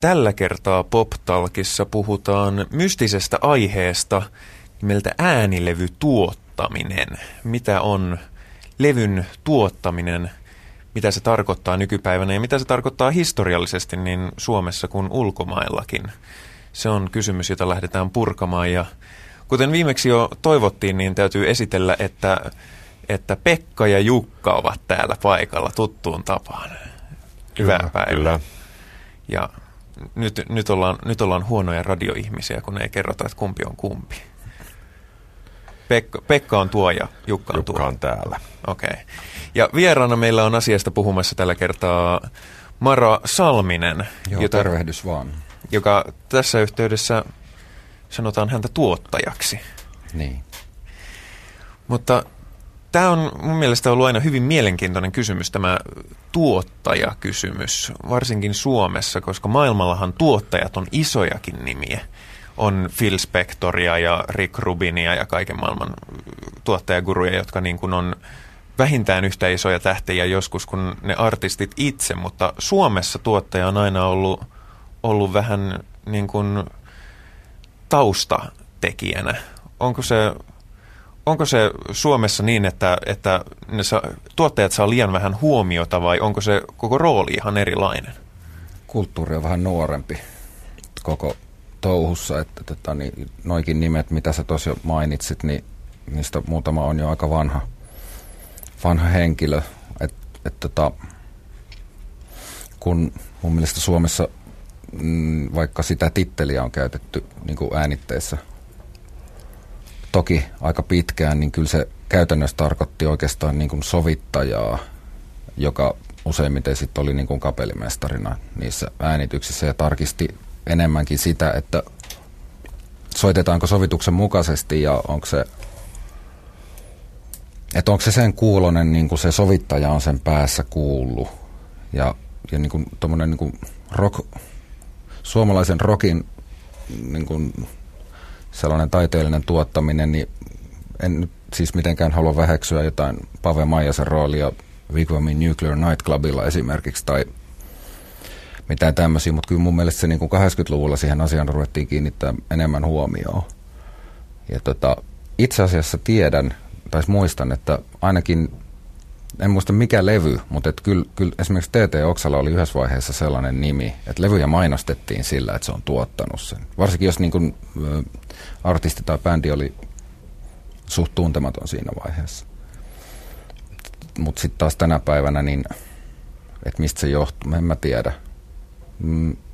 Tällä kertaa PopTalkissa puhutaan mystisestä aiheesta nimeltä äänilevytuottaminen. Mitä on levyn tuottaminen, mitä se tarkoittaa nykypäivänä ja mitä se tarkoittaa historiallisesti niin Suomessa kuin ulkomaillakin. Se on kysymys, jota lähdetään purkamaan ja kuten viimeksi jo toivottiin, niin täytyy esitellä, että, että Pekka ja Jukka ovat täällä paikalla tuttuun tapaan. Hyvää kyllä, päivää. Kyllä. Ja nyt, nyt, ollaan, nyt ollaan huonoja radioihmisiä, kun ei kerrota, että kumpi on kumpi. Pekka, Pekka on tuo ja Jukka on Jukka tuo. on täällä. Okei. Okay. Ja vieraana meillä on asiasta puhumassa tällä kertaa Mara Salminen. Joo, jota, tervehdys vaan. Joka tässä yhteydessä sanotaan häntä tuottajaksi. Niin. Mutta Tämä on mun mielestä ollut aina hyvin mielenkiintoinen kysymys, tämä tuottajakysymys, varsinkin Suomessa, koska maailmallahan tuottajat on isojakin nimiä. On Phil Spectoria ja Rick Rubinia ja kaiken maailman tuottajaguruja, jotka niin kuin on vähintään yhtä isoja tähtejä joskus kuin ne artistit itse, mutta Suomessa tuottaja on aina ollut, ollut vähän niin kuin taustatekijänä. Onko se onko se Suomessa niin, että, että ne sa, tuottajat saa liian vähän huomiota vai onko se koko rooli ihan erilainen? Kulttuuri on vähän nuorempi koko touhussa, että tota, niin, noikin nimet, mitä sä tosiaan mainitsit, niin niistä muutama on jo aika vanha, vanha henkilö. Et, et, tota, kun mun mielestä Suomessa mm, vaikka sitä titteliä on käytetty niin kuin äänitteissä toki aika pitkään, niin kyllä se käytännössä tarkoitti oikeastaan niin kuin sovittajaa, joka useimmiten sitten oli niin kuin kapellimestarina niissä äänityksissä ja tarkisti enemmänkin sitä, että soitetaanko sovituksen mukaisesti ja onko se, että onko se sen kuulonen, niin kuin se sovittaja on sen päässä kuullut. Ja, ja niin kuin, niin kuin rock, suomalaisen rockin niin sellainen taiteellinen tuottaminen, niin en siis mitenkään halua väheksyä jotain Pave Maijasen roolia Wigwamin Nuclear Nightclubilla esimerkiksi tai mitään tämmöisiä, mutta kyllä mun mielestä se niin kuin 80-luvulla siihen asiaan ruvettiin kiinnittää enemmän huomioon. Ja tota, itse asiassa tiedän, tai muistan, että ainakin, en muista mikä levy, mutta et kyllä, kyllä esimerkiksi TT Oksala oli yhdessä vaiheessa sellainen nimi, että levyjä mainostettiin sillä, että se on tuottanut sen. Varsinkin jos niin kuin, artisti tai bändi oli suht tuntematon siinä vaiheessa. Mutta sitten taas tänä päivänä, niin että mistä se johtuu, en mä tiedä.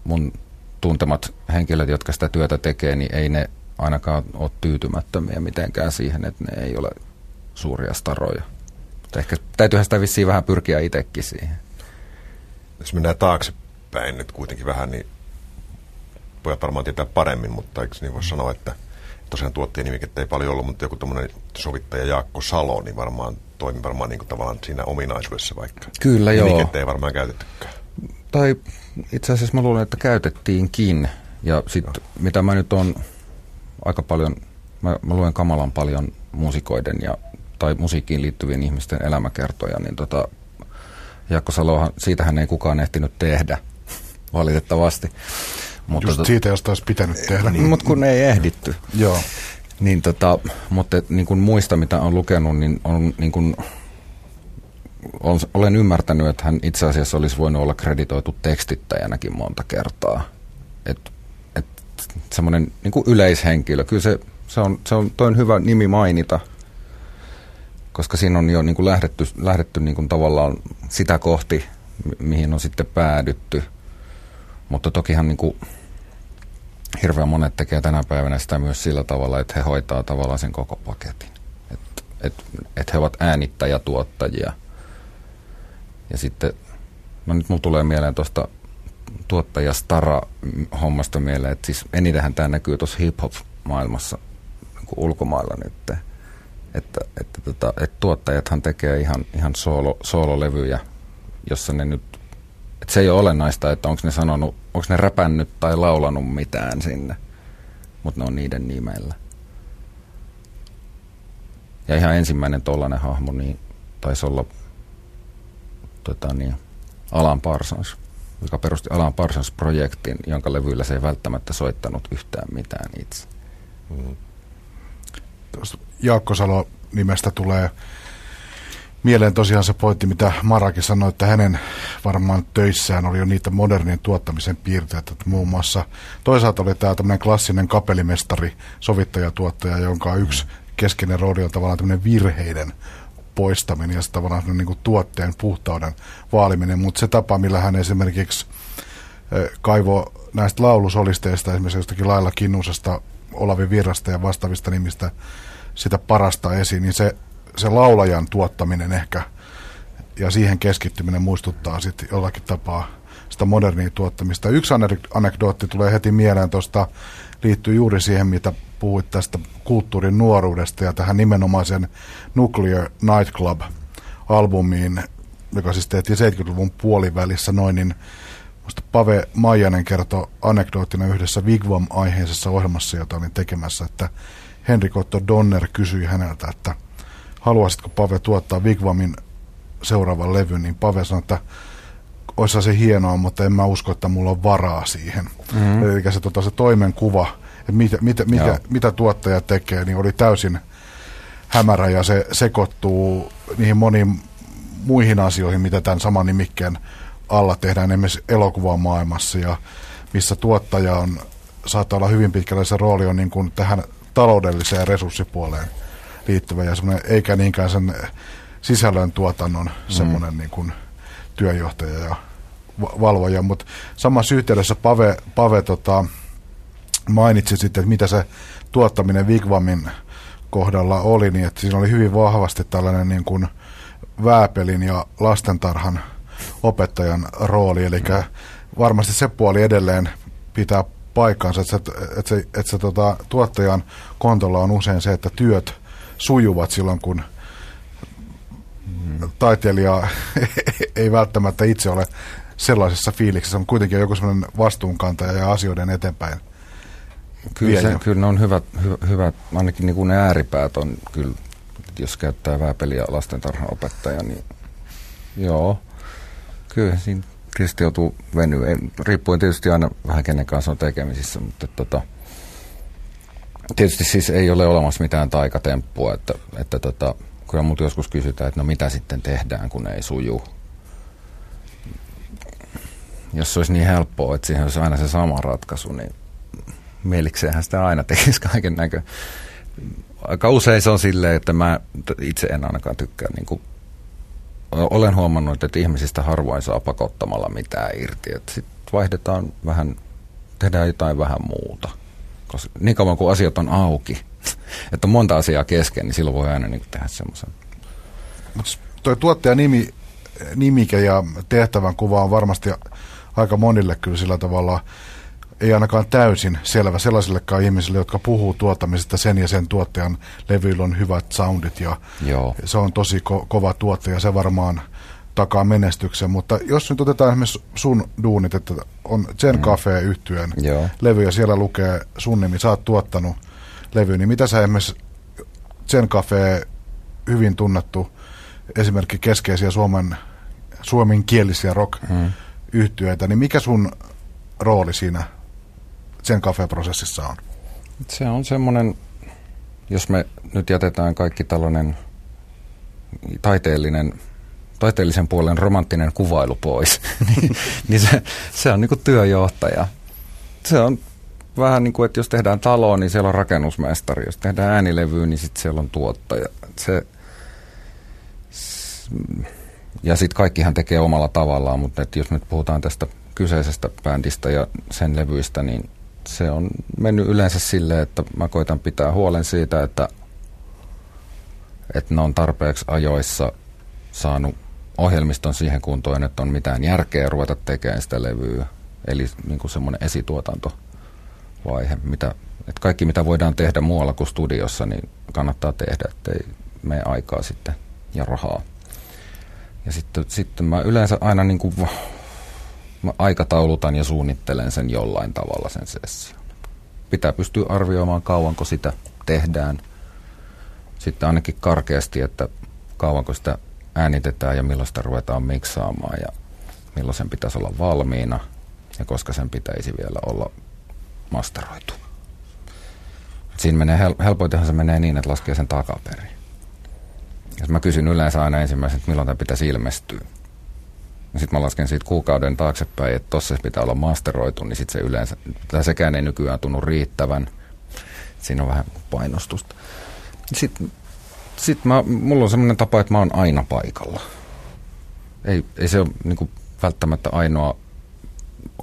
Mun tuntemat henkilöt, jotka sitä työtä tekee, niin ei ne ainakaan ole tyytymättömiä mitenkään siihen, että ne ei ole suuria staroja. Mutta ehkä täytyyhän sitä vissiin vähän pyrkiä itsekin siihen. Jos mennään taaksepäin nyt kuitenkin vähän, niin pojat varmaan tietää paremmin, mutta eikö niin voi sanoa, että tosiaan tuotteen nimikettä ei paljon ollut, mutta joku tämmöinen sovittaja Jaakko Salo, niin varmaan toimi varmaan niin kuin tavallaan siinä ominaisuudessa vaikka. Kyllä joo. Nimikettä ei varmaan käytettykään. Tai itse asiassa mä luulen, että käytettiinkin. Ja sitten mitä mä nyt on aika paljon, mä, mä luen kamalan paljon musikoiden ja, tai musiikkiin liittyvien ihmisten elämäkertoja, niin tota, Jaakko Salohan, siitähän ei kukaan ehtinyt tehdä, valitettavasti. Mutta Just siitä, josta olisi pitänyt tehdä. Niin, mutta kun ei ehditty. Joo. Niin tota, mutta niin kuin muista, mitä on lukenut, niin on niin kuin, on, olen ymmärtänyt, että hän itse asiassa olisi voinut olla kreditoitu tekstittäjänäkin monta kertaa. Et, et, semmoinen niin kuin yleishenkilö. Kyllä se, se on, se on, toi on hyvä nimi mainita, koska siinä on jo niin kuin lähdetty, lähdetty niin kuin tavallaan sitä kohti, mihin on sitten päädytty – mutta tokihan niin kuin hirveän monet tekee tänä päivänä sitä myös sillä tavalla, että he hoitaa tavallaan sen koko paketin. Että et, et he ovat äänittäjätuottajia. Ja sitten, no nyt mulla tulee mieleen tuosta tuottajastara-hommasta mieleen, että siis enitenhän tämä näkyy tuossa hip-hop-maailmassa niin ulkomailla nyt. Että, että, tota, että tuottajathan tekee ihan, ihan soolo, soololevyjä, jossa ne nyt et se ei ole olennaista, että onko ne sanonut, onko ne räpännyt tai laulanut mitään sinne, mutta ne on niiden nimellä. Ja ihan ensimmäinen tollainen hahmo, niin taisi olla tota niin, Alan Parsons, joka perusti Alan Parsons-projektin, jonka levyillä se ei välttämättä soittanut yhtään mitään itse. Mm. Jaakko Salo nimestä tulee mieleen tosiaan se pointti, mitä Marakin sanoi, että hänen varmaan töissään oli jo niitä modernin tuottamisen piirteitä. Että muun muassa toisaalta oli tämä tämmöinen klassinen kapelimestari, sovittajatuottaja, jonka yksi keskeinen rooli on tavallaan tämmöinen virheiden poistaminen ja tavallaan niin kuin tuotteen puhtauden vaaliminen, mutta se tapa, millä hän esimerkiksi kaivo näistä laulusolisteista, esimerkiksi jostakin Lailla Kinnusesta, Olavi Virrasta ja vastaavista nimistä sitä parasta esiin, niin se, se laulajan tuottaminen ehkä ja siihen keskittyminen muistuttaa sitten jollakin tapaa sitä modernia tuottamista. Yksi anekdootti tulee heti mieleen tuosta, liittyy juuri siihen, mitä puhuit tästä kulttuurin nuoruudesta ja tähän nimenomaisen Nuclear Nightclub-albumiin, joka siis tehtiin 70-luvun puolivälissä noin, niin Musta Pave Maijanen kertoi anekdoottina yhdessä Wigwam-aiheisessa ohjelmassa, jota olin tekemässä, että Henrik Otto Donner kysyi häneltä, että haluaisitko Pave tuottaa Wigwamin seuraavan levyn, niin Pave sanoi, että olisi se hienoa, mutta en mä usko, että mulla on varaa siihen. Mm-hmm. Eli se, tota, se toimenkuva, että mitä, mitä, mitä, mitä tuottaja tekee, niin oli täysin hämärä ja se sekoittuu niihin moniin muihin asioihin, mitä tämän saman nimikkeen alla tehdään esimerkiksi elokuvan maailmassa ja missä tuottaja on, saattaa olla hyvin pitkälle se rooli on niin kuin tähän taloudelliseen resurssipuoleen liittyvä ja eikä niinkään sen sisällön tuotannon mm. semmoinen niin kuin työjohtaja ja valvoja, mutta samassa yhteydessä Pave, Pave tota, mainitsi sitten, että mitä se tuottaminen Vigvamin kohdalla oli, niin että siinä oli hyvin vahvasti tällainen niin kuin vääpelin ja lastentarhan opettajan rooli, eli varmasti se puoli edelleen pitää paikkansa, että se, että se, että se tota, tuottajan kontolla on usein se, että työt sujuvat silloin, kun taiteilija ei välttämättä itse ole sellaisessa fiiliksessä, on kuitenkin joku sellainen vastuunkantaja ja asioiden eteenpäin. Kyllä, se, kyllä ne on hyvät, hy, hyvät, ainakin niin kuin ne ääripäät on kyllä, jos käyttää vääpeliä lastentarhanopettaja, niin joo, kyllä siinä tietysti joutuu venyä. Riippuen tietysti aina vähän kenen kanssa on tekemisissä, mutta tota, tietysti siis ei ole olemassa mitään taikatemppua, että, että tota, kyllä mut joskus kysytään, että no mitä sitten tehdään, kun ei suju. Jos se olisi niin helppoa, että siihen olisi aina se sama ratkaisu, niin mielikseenhän sitä aina tekisi kaiken näkö. Aika usein se on silleen, että mä itse en ainakaan tykkää niin kuin olen huomannut, että ihmisistä harvoin saa pakottamalla mitään irti. Sitten vaihdetaan vähän, tehdään jotain vähän muuta. Koska niin kauan kuin asiat on auki, että on monta asiaa kesken, niin silloin voi aina niin tehdä semmoisen. Tuo tuottajan nimi, nimike ja tehtävän kuva on varmasti aika monille kyllä sillä tavalla ei ainakaan täysin selvä sellaisillekaan ihmisille, jotka puhuu tuottamisesta sen ja sen tuottajan levyillä on hyvät soundit ja Joo. se on tosi ko- kova tuottaja, se varmaan takaa menestyksen, mutta jos nyt otetaan esimerkiksi sun duunit, että on Zen mm. Cafe yhtyeen levy ja siellä lukee sun nimi, sä oot tuottanut levy, niin mitä sä esimerkiksi Zen Cafe hyvin tunnettu esimerkki keskeisiä suomen, suomenkielisiä rock-yhtyeitä, mm. niin mikä sun rooli siinä sen kafeprosessissa on? Se on semmoinen, jos me nyt jätetään kaikki tällainen taiteellinen, taiteellisen puolen romanttinen kuvailu pois, niin, niin se, se on niin työjohtaja. Se on vähän niin kuin, että jos tehdään taloa, niin siellä on rakennusmestari. Jos tehdään äänilevyä, niin sitten siellä on tuottaja. Se, ja sitten kaikkihan tekee omalla tavallaan, mutta että jos nyt puhutaan tästä kyseisestä bändistä ja sen levyistä, niin se on mennyt yleensä silleen, että mä koitan pitää huolen siitä, että, että ne on tarpeeksi ajoissa saanut ohjelmiston siihen kuntoon, että on mitään järkeä ruveta tekemään sitä levyä. Eli niin kuin semmoinen esituotantovaihe, mitä, että kaikki mitä voidaan tehdä muualla kuin studiossa, niin kannattaa tehdä, ettei mene aikaa sitten ja rahaa. Ja sitten, sitten mä yleensä aina niin kuin mä aikataulutan ja suunnittelen sen jollain tavalla sen session. Pitää pystyä arvioimaan kauanko sitä tehdään. Sitten ainakin karkeasti, että kauanko sitä äänitetään ja milloin sitä ruvetaan miksaamaan. Ja milloin sen pitäisi olla valmiina ja koska sen pitäisi vielä olla masteroitu. Siinä menee, helpointahan se menee niin, että laskee sen takaperin. Jos mä kysyn yleensä aina ensimmäisen, että milloin tämä pitäisi ilmestyä. Sitten mä lasken siitä kuukauden taaksepäin, että tossa pitää olla masteroitu, niin sitten se yleensä, tai sekään ei nykyään tunnu riittävän. Siinä on vähän painostusta. Sitten sit mä, mulla on semmoinen tapa, että mä oon aina paikalla. Ei, ei se ole niin välttämättä ainoa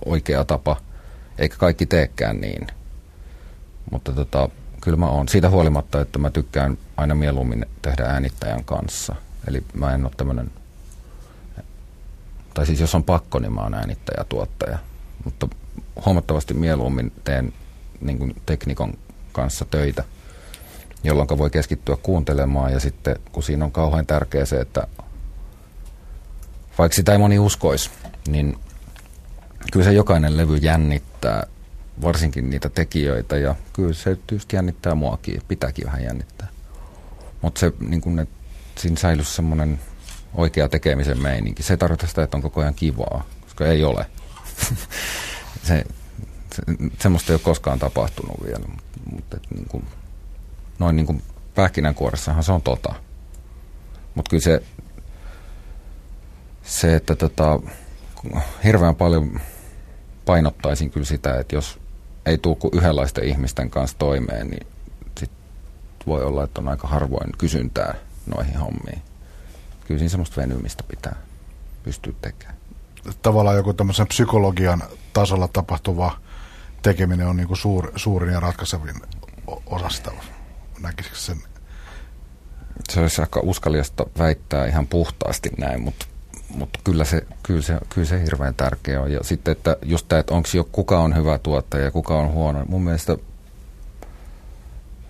oikea tapa, eikä kaikki teekään niin. Mutta tota, kyllä mä oon siitä huolimatta, että mä tykkään aina mieluummin tehdä äänittäjän kanssa. Eli mä en ole tämmöinen, tai siis jos on pakko, niin mä oon äänittäjä, tuottaja. Mutta huomattavasti mieluummin teen niin kuin teknikon kanssa töitä, jolloin voi keskittyä kuuntelemaan. Ja sitten kun siinä on kauhean tärkeää se, että vaikka sitä ei moni uskoisi, niin kyllä se jokainen levy jännittää varsinkin niitä tekijöitä ja kyllä se tietysti jännittää muakin, pitääkin vähän jännittää. Mutta se niin kun, että siinä säilyisi semmoinen oikea tekemisen meininki. Se ei tarkoita sitä, että on koko ajan kivaa, koska ei ole. se, se, semmoista ei ole koskaan tapahtunut vielä, mutta niin kuin, noin niin kuin pähkinänkuoressahan se on tota. Mutta kyllä se, se että tota, hirveän paljon painottaisin kyllä sitä, että jos ei tule kuin yhdenlaisten ihmisten kanssa toimeen, niin sit voi olla, että on aika harvoin kysyntää noihin hommiin. Kyllä siinä semmoista venymistä pitää pystyä tekemään. Tavallaan joku tämmöisen psykologian tasolla tapahtuva tekeminen on niin kuin suur, suurin ja ratkaisevin osasta. Näkisikö sen? Se olisi aika uskallista väittää ihan puhtaasti näin, mutta mutta kyllä se, kyllä, se, kyllä se hirveän tärkeä on. Ja sitten, että just tämä, että onko jo, kuka on hyvä tuottaja ja kuka on huono. Mun mielestä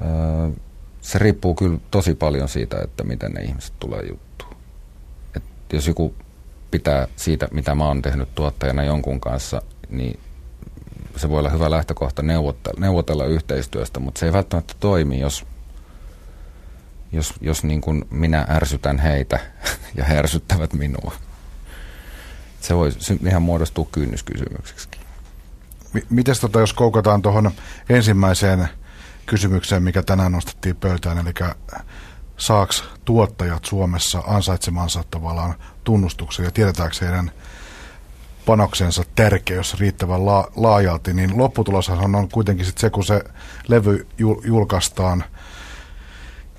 öö, se riippuu kyllä tosi paljon siitä, että miten ne ihmiset tulee juttuun. Jos joku pitää siitä, mitä mä oon tehnyt tuottajana jonkun kanssa, niin se voi olla hyvä lähtökohta neuvotella, neuvotella yhteistyöstä, mutta se ei välttämättä toimi, jos, jos, jos niin kuin minä ärsytän heitä ja he ärsyttävät minua se voi ihan muodostua kynnyskysymykseksi. Miten tota, jos koukataan tuohon ensimmäiseen kysymykseen, mikä tänään nostettiin pöytään, eli saaks tuottajat Suomessa ansaitsemansa tavallaan tunnustuksen ja tiedetäänkö heidän panoksensa tärkeys riittävän la- laajalti, niin lopputuloshan on kuitenkin sit se, kun se levy jul- julkaistaan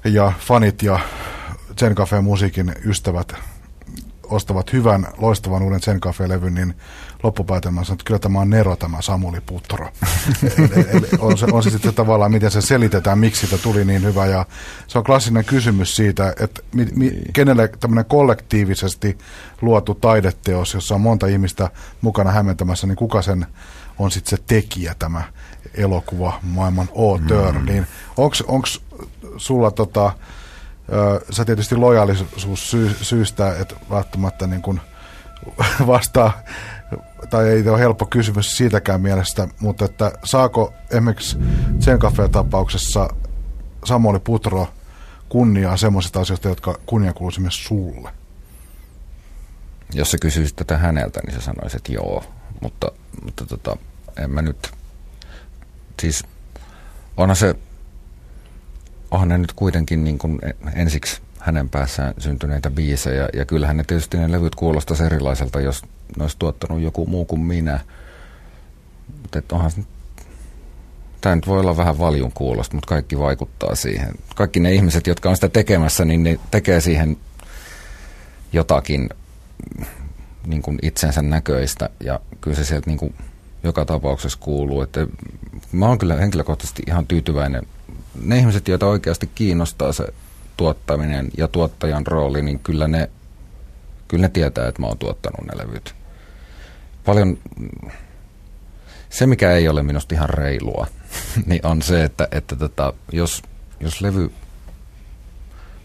ja fanit ja Zen Cafe musiikin ystävät ostavat hyvän, loistavan uuden Zen Cafe-levyn, niin loppupäätelmä on, että kyllä tämä on Nero, tämä Samuli Putro. eli, eli on, se, on se sitten tavallaan, miten se selitetään, miksi sitä tuli niin hyvä. Ja se on klassinen kysymys siitä, että mi, mi, kenelle tämmöinen kollektiivisesti luotu taideteos, jossa on monta ihmistä mukana hämmentämässä, niin kuka sen on sitten se tekijä, tämä elokuva, maailman auteur. Mm. Niin onko sulla tota, sä tietysti lojaalisuus sy- syystä, että välttämättä niin kuin vastaa, tai ei ole helppo kysymys siitäkään mielestä, mutta että saako esimerkiksi sen tapauksessa Samuli Putro kunniaa semmoisista asioista, jotka kunnia kuuluisi myös sulle? Jos sä kysyisit tätä häneltä, niin sä sanoisit, että joo, mutta, mutta tota, en mä nyt, siis onhan se onhan ne nyt kuitenkin niin kuin ensiksi hänen päässään syntyneitä biisejä. Ja kyllähän ne tietysti ne levyt kuulostaisi erilaiselta, jos ne olisi tuottanut joku muu kuin minä. Mutta onhan tämä nyt voi olla vähän valjun kuulosta, mutta kaikki vaikuttaa siihen. Kaikki ne ihmiset, jotka on sitä tekemässä, niin ne tekee siihen jotakin niin kuin itsensä näköistä. Ja kyllä se sieltä niin kuin joka tapauksessa kuuluu. Että mä oon kyllä henkilökohtaisesti ihan tyytyväinen ne ihmiset, joita oikeasti kiinnostaa se tuottaminen ja tuottajan rooli, niin kyllä ne, kyllä ne tietää, että mä oon tuottanut ne levyt. Paljon, se mikä ei ole minusta ihan reilua, niin on se, että, että tota, jos, jos levy,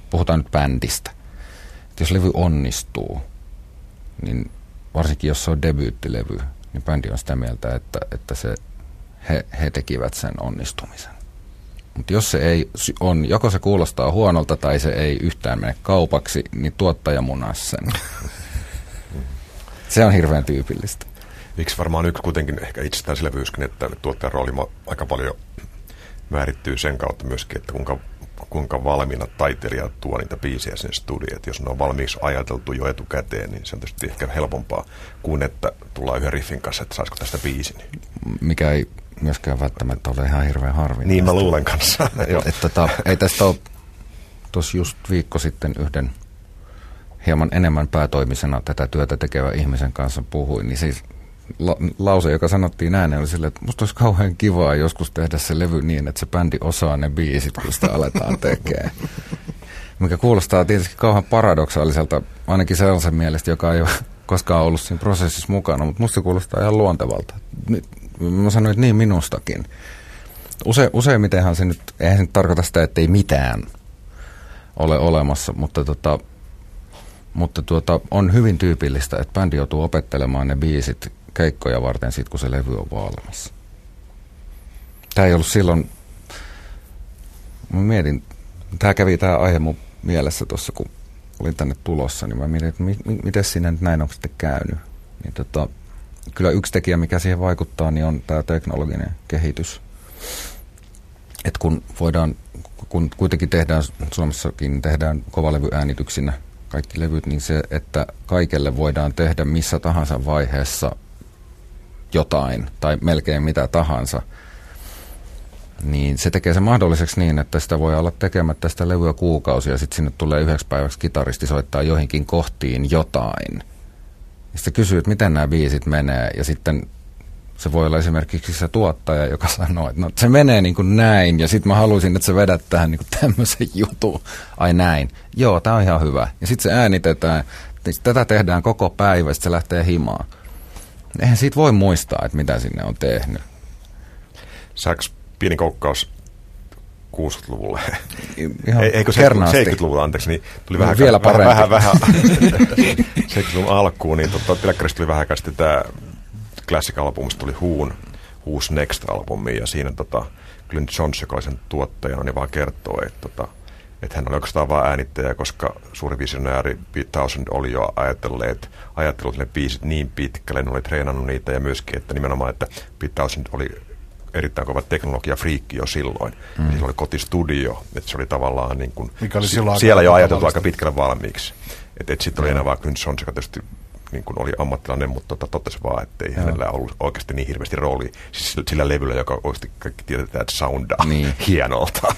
puhutaan nyt bändistä, että jos levy onnistuu, niin varsinkin jos se on debyyttilevy, niin bändi on sitä mieltä, että, että se, he, he tekivät sen onnistumisen. Mutta jos se ei on, joko se kuulostaa huonolta tai se ei yhtään mene kaupaksi, niin tuottaja munas sen. Se on hirveän tyypillistä. Miksi varmaan yksi kuitenkin ehkä itsestäänselvyyskin, että tuottajan rooli aika paljon määrittyy sen kautta myöskin, että kuinka, kuinka valmiina taiteilijat tuo niitä biisejä sen studioon. Jos ne on valmiiksi ajateltu jo etukäteen, niin se on tietysti ehkä helpompaa kuin että tullaan yhden riffin kanssa, että saisiko tästä biisin. Mikä ei myöskään välttämättä ole ihan hirveän harvinaista. Niin mä luulen kanssa. Et, tota, ei tästä ole tuossa just viikko sitten yhden hieman enemmän päätoimisena tätä työtä tekevä ihmisen kanssa puhuin, niin siis la, lause, joka sanottiin ääneen, oli silleen, että musta olisi kauhean kivaa joskus tehdä se levy niin, että se bändi osaa ne biisit, kun sitä aletaan tekemään. Mikä kuulostaa tietysti kauhean paradoksaaliselta, ainakin sellaisen mielestä, joka ei ole koskaan ollut siinä prosessissa mukana, mutta musta kuulostaa ihan luontevalta. Mä sanoin, että niin minustakin. Use, useimmitenhan se nyt, eihän se nyt tarkoita sitä, että ei mitään ole olemassa, mutta tota, mutta tuota, on hyvin tyypillistä, että bändi joutuu opettelemaan ne biisit keikkoja varten sit, kun se levy on valmis. Tämä ei ollut silloin, mä mietin, tämä kävi tämä aihe mun mielessä tuossa, kun olin tänne tulossa, niin mä mietin, että mi- mi- miten siinä nyt näin on sitten käynyt. Niin tota, kyllä yksi tekijä, mikä siihen vaikuttaa, niin on tämä teknologinen kehitys. että kun voidaan, kun kuitenkin tehdään, Suomessakin tehdään kovalevyäänityksinä kaikki levyt, niin se, että kaikelle voidaan tehdä missä tahansa vaiheessa jotain tai melkein mitä tahansa, niin se tekee se mahdolliseksi niin, että sitä voi olla tekemättä sitä levyä kuukausia ja sitten sinne tulee yhdeksi päiväksi kitaristi soittaa joihinkin kohtiin jotain. Sitten kysyy, että miten nämä biisit menee ja sitten se voi olla esimerkiksi se tuottaja, joka sanoo, että no, se menee niin kuin näin, ja sitten mä haluaisin, että se vedät tähän niin kuin tämmöisen jutun. Ai näin. Joo, tämä on ihan hyvä. Ja sitten se äänitetään. Tätä tehdään koko päivä, sitten se lähtee himaan. Eihän siitä voi muistaa, että mitä sinne on tehnyt. Saaks pieni koukkaus 60-luvulle? Ihan Eikö 70-luvulla, anteeksi, niin tuli no, vähän, vielä vähän, vähän, vähän 70-luvun alkuun, niin totta, Telkkarista tuli vähän sitten tämä Classic-albumista tuli Huun uusi Next-albumi, ja siinä tota, Glenn Jones, joka oli sen tuottajana, niin vaan kertoo, että, tota, että hän oli oikeastaan vain äänittäjä, koska suuri visionääri Pete Townsend oli jo ajatelleet, ajatellut ne biisit niin pitkälle, ne oli treenannut niitä, ja myöskin, että nimenomaan, että Pete Townsend oli erittäin kova teknologia-friikki jo silloin. Mm. Sillä oli kotistudio, että se oli tavallaan niin kuin, Mikä oli silloin siellä jo ajateltu aika pitkälle valmiiksi. Että et sitten oli enää vaan Jones, joka tietysti niin kuin oli ammattilainen, mutta tota, totesi vaan, että ei Joo. hänellä ollut oikeasti niin hirveästi rooli siis sillä, sillä levyllä, joka oikeasti kaikki tiedetään, että soundaa Niin. hienolta.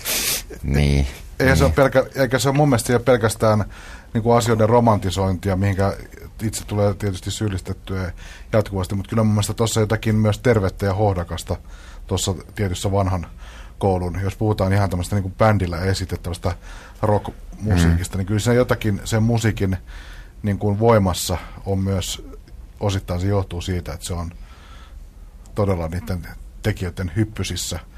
Niin. Eihän se ole pelkä, eikä se ole mun mielestä ole pelkästään niin kuin asioiden romantisointia, mihinkä itse tulee tietysti syyllistettyä jatkuvasti, mutta kyllä mun mielestä tuossa jotakin myös tervettä ja hohdakasta tuossa tietyssä vanhan koulun, jos puhutaan ihan tämmöistä niin kuin bändillä esitettävästä rock-musiikista, mm. niin kyllä se jotakin sen musiikin niin kuin voimassa on myös, osittain se johtuu siitä, että se on todella niiden tekijöiden hyppysissä –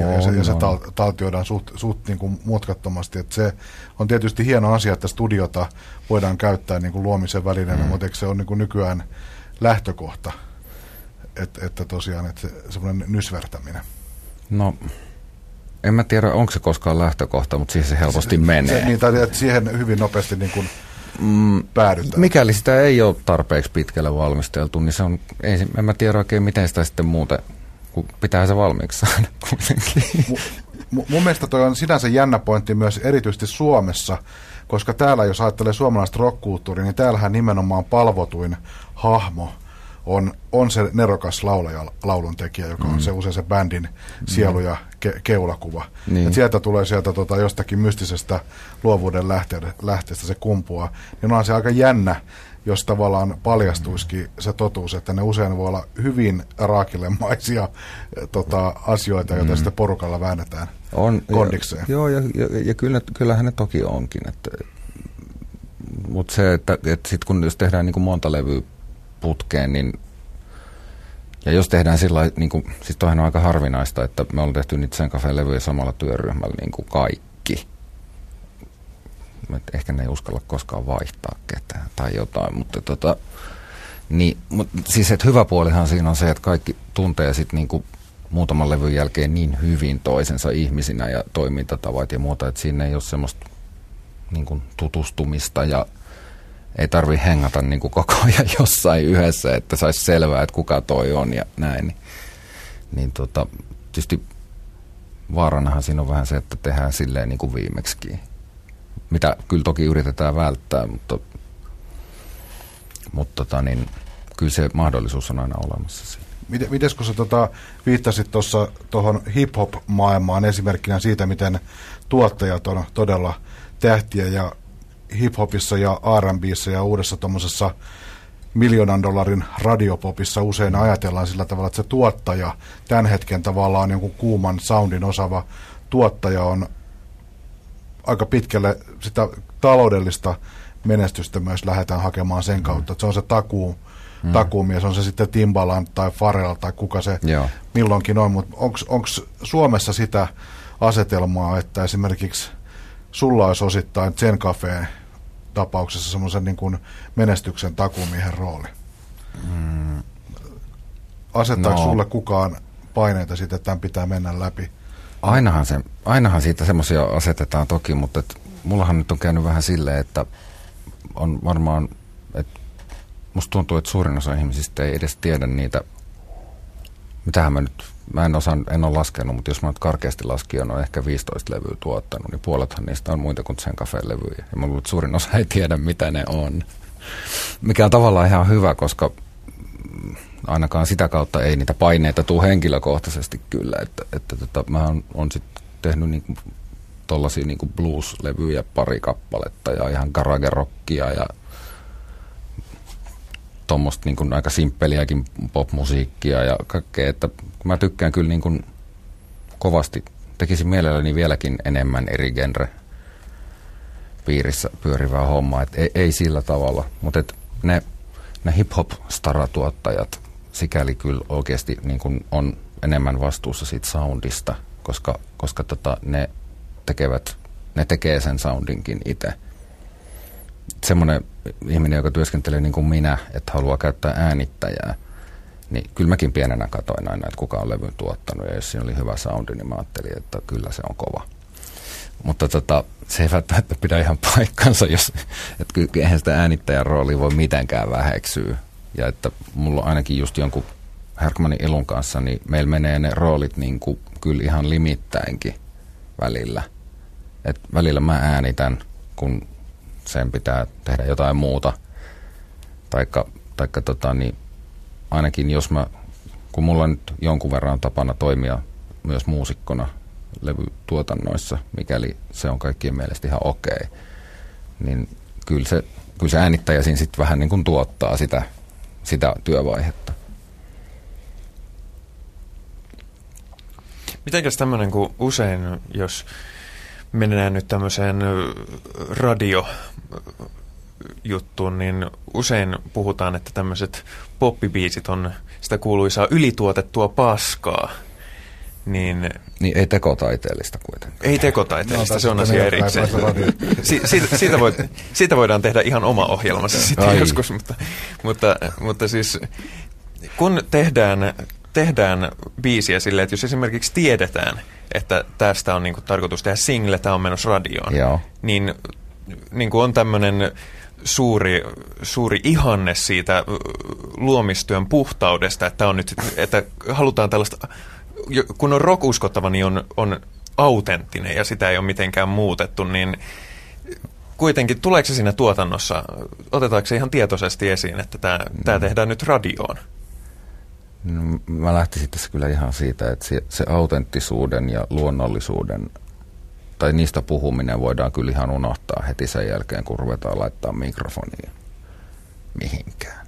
ja, ja se, ja se On, tal, on. taltioidaan suht, suht niin kuin mutkattomasti. Et se on tietysti hieno asia, että studiota voidaan käyttää niin kuin luomisen välineenä, mm. mutta eikö se on niin kuin nykyään lähtökohta, et, että tosiaan että se, semmoinen nysvertäminen. No, en mä tiedä, onko se koskaan lähtökohta, mutta siihen se helposti menee. Se, niin, tai että siihen hyvin nopeasti niin kuin Mm, päädytään. Mikäli sitä ei ole tarpeeksi pitkälle valmisteltu, niin se on, ei, se- en mä tiedä oikein miten sitä sitten muuten, kun pitää se valmiiksi saada kuitenkin. Mu- mun mielestä toi on sinänsä jännä pointti myös erityisesti Suomessa, koska täällä, jos ajattelee suomalaista rockkulttuuria, niin täällähän nimenomaan palvotuin hahmo on, on se nerokas laulaja, lauluntekijä, joka on se usein se bändin sielu ja ke- keulakuva. Niin. Et sieltä tulee sieltä tota, jostakin mystisestä luovuuden lähteestä, lähteestä se kumpua. Niin on se aika jännä, jos tavallaan paljastuisikin se totuus, että ne usein voi olla hyvin raakilemaisia eh, tota, asioita, joita sitten porukalla väännetään On, kondikseen. Ja, joo, ja, ja, ja kyllä, kyllähän ne toki onkin. Että, mutta se, että, että sit kun jos tehdään niin kuin monta levyä putkeen, niin ja jos tehdään sillä niin kuin, siis toihan on aika harvinaista, että me ollaan tehty niitä sen levyjä samalla työryhmällä niin kuin kaikki. Et ehkä ne ei uskalla koskaan vaihtaa ketään tai jotain, mutta tota, niin, mut, siis että hyvä puolihan siinä on se, että kaikki tuntee sitten niinku muutaman levyn jälkeen niin hyvin toisensa ihmisinä ja toimintatavat ja muuta, että siinä ei ole semmoista niin kuin tutustumista ja ei tarvi hengata niin kuin koko ajan jossain yhdessä, että saisi selvää, että kuka toi on ja näin. Niin, niin tota, tietysti vaaranahan siinä on vähän se, että tehdään silleen niin kuin viimeksi. Mitä kyllä toki yritetään välttää, mutta, mutta tota, niin, kyllä se mahdollisuus on aina olemassa siinä. Miten, miten kun sä tota, viittasit tuossa tuohon hip-hop-maailmaan esimerkkinä siitä, miten tuottajat on todella tähtiä ja hip-hopissa ja R&Bissa ja uudessa tuommoisessa miljoonan dollarin radiopopissa usein ajatellaan sillä tavalla, että se tuottaja, tämän hetken tavallaan jonkun kuuman soundin osaava tuottaja on aika pitkälle sitä taloudellista menestystä myös lähdetään hakemaan sen kautta, että se on se takuu, mm. takuumies, on se sitten Timbaland tai Farrell tai kuka se Joo. milloinkin on, mutta onko Suomessa sitä asetelmaa, että esimerkiksi sulla olisi osittain Zen Cafeen tapauksessa semmoisen niin kuin menestyksen takumiehen rooli? Mm. Asettaako no. sulle kukaan paineita siitä, että tämän pitää mennä läpi? Ainahan, se, ainahan siitä semmoisia asetetaan toki, mutta et, mullahan nyt on käynyt vähän silleen, että on varmaan, että musta tuntuu, että suurin osa ihmisistä ei edes tiedä niitä, mitähän mä nyt mä en, osaa, en ole laskenut, mutta jos mä nyt karkeasti laskin, on ehkä 15 levyä tuottanut, niin puolethan niistä on muita kuin sen kafeen levyjä. Ja mä luulen, että suurin osa ei tiedä, mitä ne on. Mikä on tavallaan ihan hyvä, koska ainakaan sitä kautta ei niitä paineita tule henkilökohtaisesti kyllä. Että, että tota, mä oon, on sitten tehnyt niinku tollasia niinku blues-levyjä pari kappaletta ja ihan garage-rockia ja tuommoista niin aika simppeliäkin popmusiikkia ja kaikkea, että mä tykkään kyllä niin kuin kovasti, tekisin mielelläni vieläkin enemmän eri genre piirissä pyörivää hommaa, että ei, ei sillä tavalla, mutta et ne, ne hip-hop staratuottajat sikäli kyllä oikeasti niin kuin on enemmän vastuussa siitä soundista, koska, koska tota, ne tekevät, ne tekee sen soundinkin itse semmoinen ihminen, joka työskentelee niin kuin minä, että haluaa käyttää äänittäjää, niin kyllä mäkin pienenä katoin aina, että kuka on levyn tuottanut, ja jos siinä oli hyvä soundi, niin mä ajattelin, että kyllä se on kova. Mutta tota, se ei välttämättä pidä ihan paikkansa, jos, että eihän sitä äänittäjän roolia voi mitenkään väheksyä. Ja että mulla ainakin just jonkun Herkmanin Ilun kanssa, niin meillä menee ne roolit niin kuin kyllä ihan limittäinkin välillä. Et välillä mä äänitän, kun sen pitää tehdä jotain muuta. Taikka, taikka tota, niin ainakin jos mä, kun mulla nyt jonkun verran tapana toimia myös muusikkona levytuotannoissa, mikäli se on kaikkien mielestä ihan okei, okay, niin kyllä se, kyllä se äänittäjä siinä sitten vähän niin kuin tuottaa sitä, sitä työvaihetta. Mitenkäs tämmöinen, kuin usein, jos mennään nyt tämmöiseen radio juttuun, niin usein puhutaan, että tämmöiset poppibiisit on sitä kuuluisaa ylituotettua paskaa. Niin, niin ei tekotaiteellista kuitenkaan. Ei tekotaiteellista, no, se on asia erikseen. si- siitä, siitä, voi, siitä voidaan tehdä ihan oma ohjelmassa sitten Ai. joskus, mutta, mutta, mutta siis kun tehdään, tehdään biisiä silleen, että jos esimerkiksi tiedetään, että tästä on niinku tarkoitus tehdä single, tämä on menossa radioon, Joo. niin, niin kuin on tämmöinen suuri, suuri ihanne siitä luomistyön puhtaudesta, että, on nyt, että halutaan tällaista, kun on rock uskottava, niin on, on autenttinen ja sitä ei ole mitenkään muutettu, niin kuitenkin tuleeko se siinä tuotannossa, otetaanko se ihan tietoisesti esiin, että tämä, mm. tämä tehdään nyt radioon? No, mä lähtisin tässä kyllä ihan siitä, että se, se autenttisuuden ja luonnollisuuden tai niistä puhuminen voidaan kyllä ihan unohtaa heti sen jälkeen, kun ruvetaan laittaa mikrofonia mihinkään.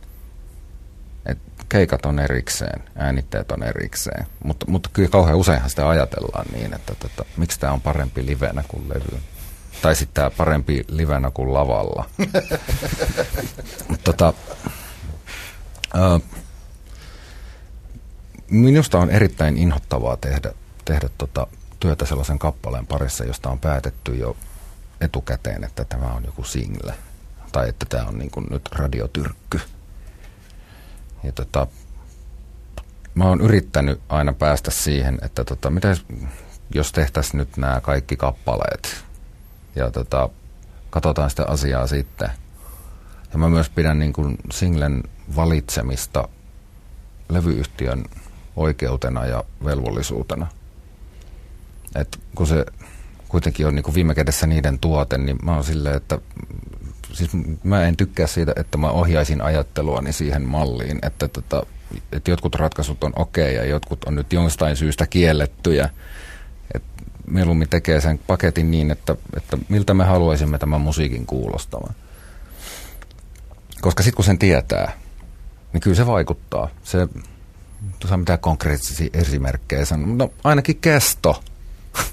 Keikat on erikseen, äänitteet on erikseen, mutta, mutta kyllä kauhean useinhan sitä ajatellaan niin, että tota, miksi tämä on parempi livenä kuin levy. Tai sitten tämä parempi livenä kuin lavalla. tota, ö, minusta on erittäin inhottavaa tehdä, tehdä tota, työtä sellaisen kappaleen parissa, josta on päätetty jo etukäteen, että tämä on joku single. Tai että tämä on niin kuin nyt radiotyrkky. Ja tota, mä oon yrittänyt aina päästä siihen, että tota, mitä jos tehtäisiin nyt nämä kaikki kappaleet ja tota, katsotaan sitä asiaa sitten Ja mä myös pidän niin kuin singlen valitsemista levyyhtiön oikeutena ja velvollisuutena. Et kun se kuitenkin on niin kuin viime kädessä niiden tuote, niin mä oon silleen, että siis mä en tykkää siitä, että mä ohjaisin ajatteluani siihen malliin, että, tota, että jotkut ratkaisut on okei ja jotkut on nyt jostain syystä kiellettyjä. Et mieluummin tekee sen paketin niin, että, että miltä me haluaisimme tämän musiikin kuulostavan. Koska sitten kun sen tietää, niin kyllä se vaikuttaa. Se, tuossa mitään konkreettisia esimerkkejä sanoa. No ainakin kesto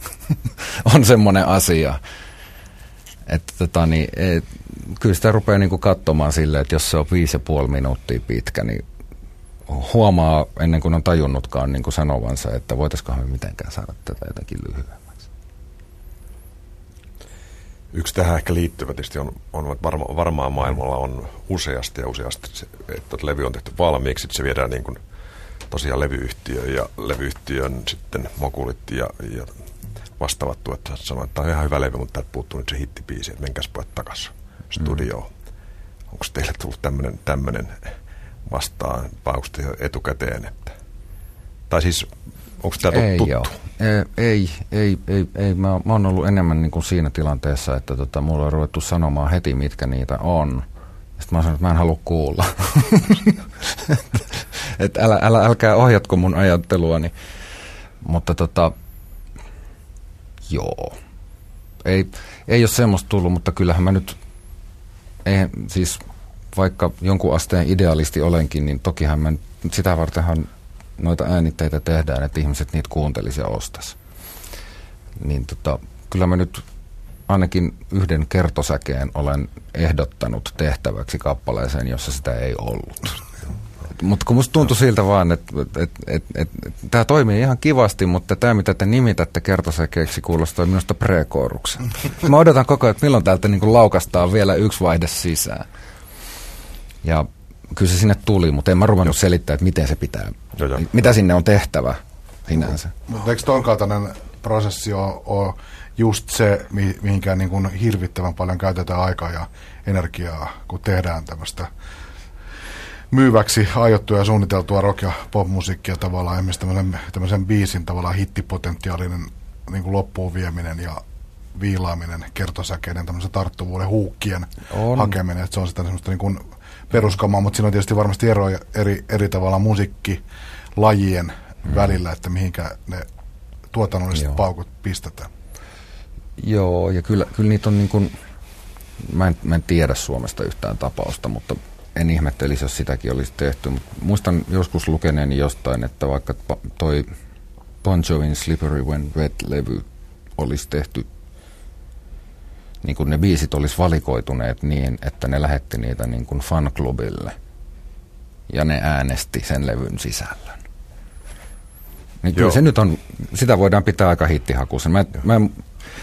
on semmoinen asia. Että tota, niin, et, kyllä sitä rupeaa niinku katsomaan silleen, että jos se on viisi ja puoli minuuttia pitkä, niin huomaa ennen kuin on tajunnutkaan niin kuin sanovansa, että voitaisikohan me mitenkään saada tätä jotenkin lyhyemmäksi. Yksi tähän ehkä liittyvä tietysti on, on että varma, varmaan maailmalla on useasti ja useasti, se, että levy on tehty valmiiksi, että se viedään niin kuin tosiaan levyyhtiöön ja levyyhtiön sitten mokulit ja, ja vastaavat tuottajat sanoivat, että tämä on ihan hyvä levy, mutta täältä puuttuu nyt se hittipiisi, että menkääs pojat takaisin studioon. Mm. Onko teille tullut tämmöinen vastaan, vai onko etukäteen? Että... Tai siis, onko tämä ei tuttu? Joo. Ei, ei, ei, ei. Mä, mä oon ollut enemmän niin kuin siinä tilanteessa, että tota, mulla on ruvettu sanomaan heti, mitkä niitä on. Sitten mä oon sanonut, että mä en halua kuulla. että älä, älä, älkää ohjatko mun ajatteluani. Mutta tota, joo. Ei, ei ole semmoista tullut, mutta kyllähän mä nyt, ei, siis vaikka jonkun asteen idealisti olenkin, niin tokihan mä sitä vartenhan noita äänitteitä tehdään, että ihmiset niitä kuuntelisi ja ostaisi. Niin tota, kyllä mä nyt ainakin yhden kertosäkeen olen ehdottanut tehtäväksi kappaleeseen, jossa sitä ei ollut. Mutta kun musta tuntui siltä vaan, että et, et, et, et, tämä toimii ihan kivasti, mutta tämä mitä te nimitätte kertosäkeeksi kuulostaa minusta prekooruksen. Mä odotan koko ajan, että milloin täältä niin laukastaa vielä yksi vaihde sisään. Ja kyllä se sinne tuli, mutta en mä ruvennut selittää, että miten se pitää, jo, jo. mitä sinne on tehtävä sinänsä. Mutta eikö ton kaltainen prosessi ole, ole just se, mihinkään niin kuin hirvittävän paljon käytetään aikaa ja energiaa, kun tehdään tämmöistä myyväksi aiottua ja suunniteltua rock- ja popmusiikkia tavallaan, esimerkiksi tämmöisen, tämmöisen biisin tavallaan hittipotentiaalinen niin kuin loppuun vieminen ja viilaaminen, kertosäkeiden, tämmöisen tarttuvuuden huukkien on. hakeminen, että se on sitä semmoista niin kuin peruskamaa, mutta siinä on tietysti varmasti eroja eri, eri tavalla musiikkilajien mm. välillä, että mihinkä ne tuotannolliset Joo. paukut pistetään. Joo, ja kyllä, kyllä niitä on niin kuin, mä en, mä en tiedä Suomesta yhtään tapausta, mutta en ihmettelisi, jos sitäkin olisi tehty. Mutta muistan joskus lukeneeni jostain, että vaikka toi Bon Jovin Slippery When Wet-levy olisi tehty niin kuin ne biisit olisi valikoituneet niin, että ne lähetti niitä niin kuin fanklubille ja ne äänesti sen levyn sisällön. Niin kyllä se nyt on, sitä voidaan pitää aika hittihakuisen. Mä, mä,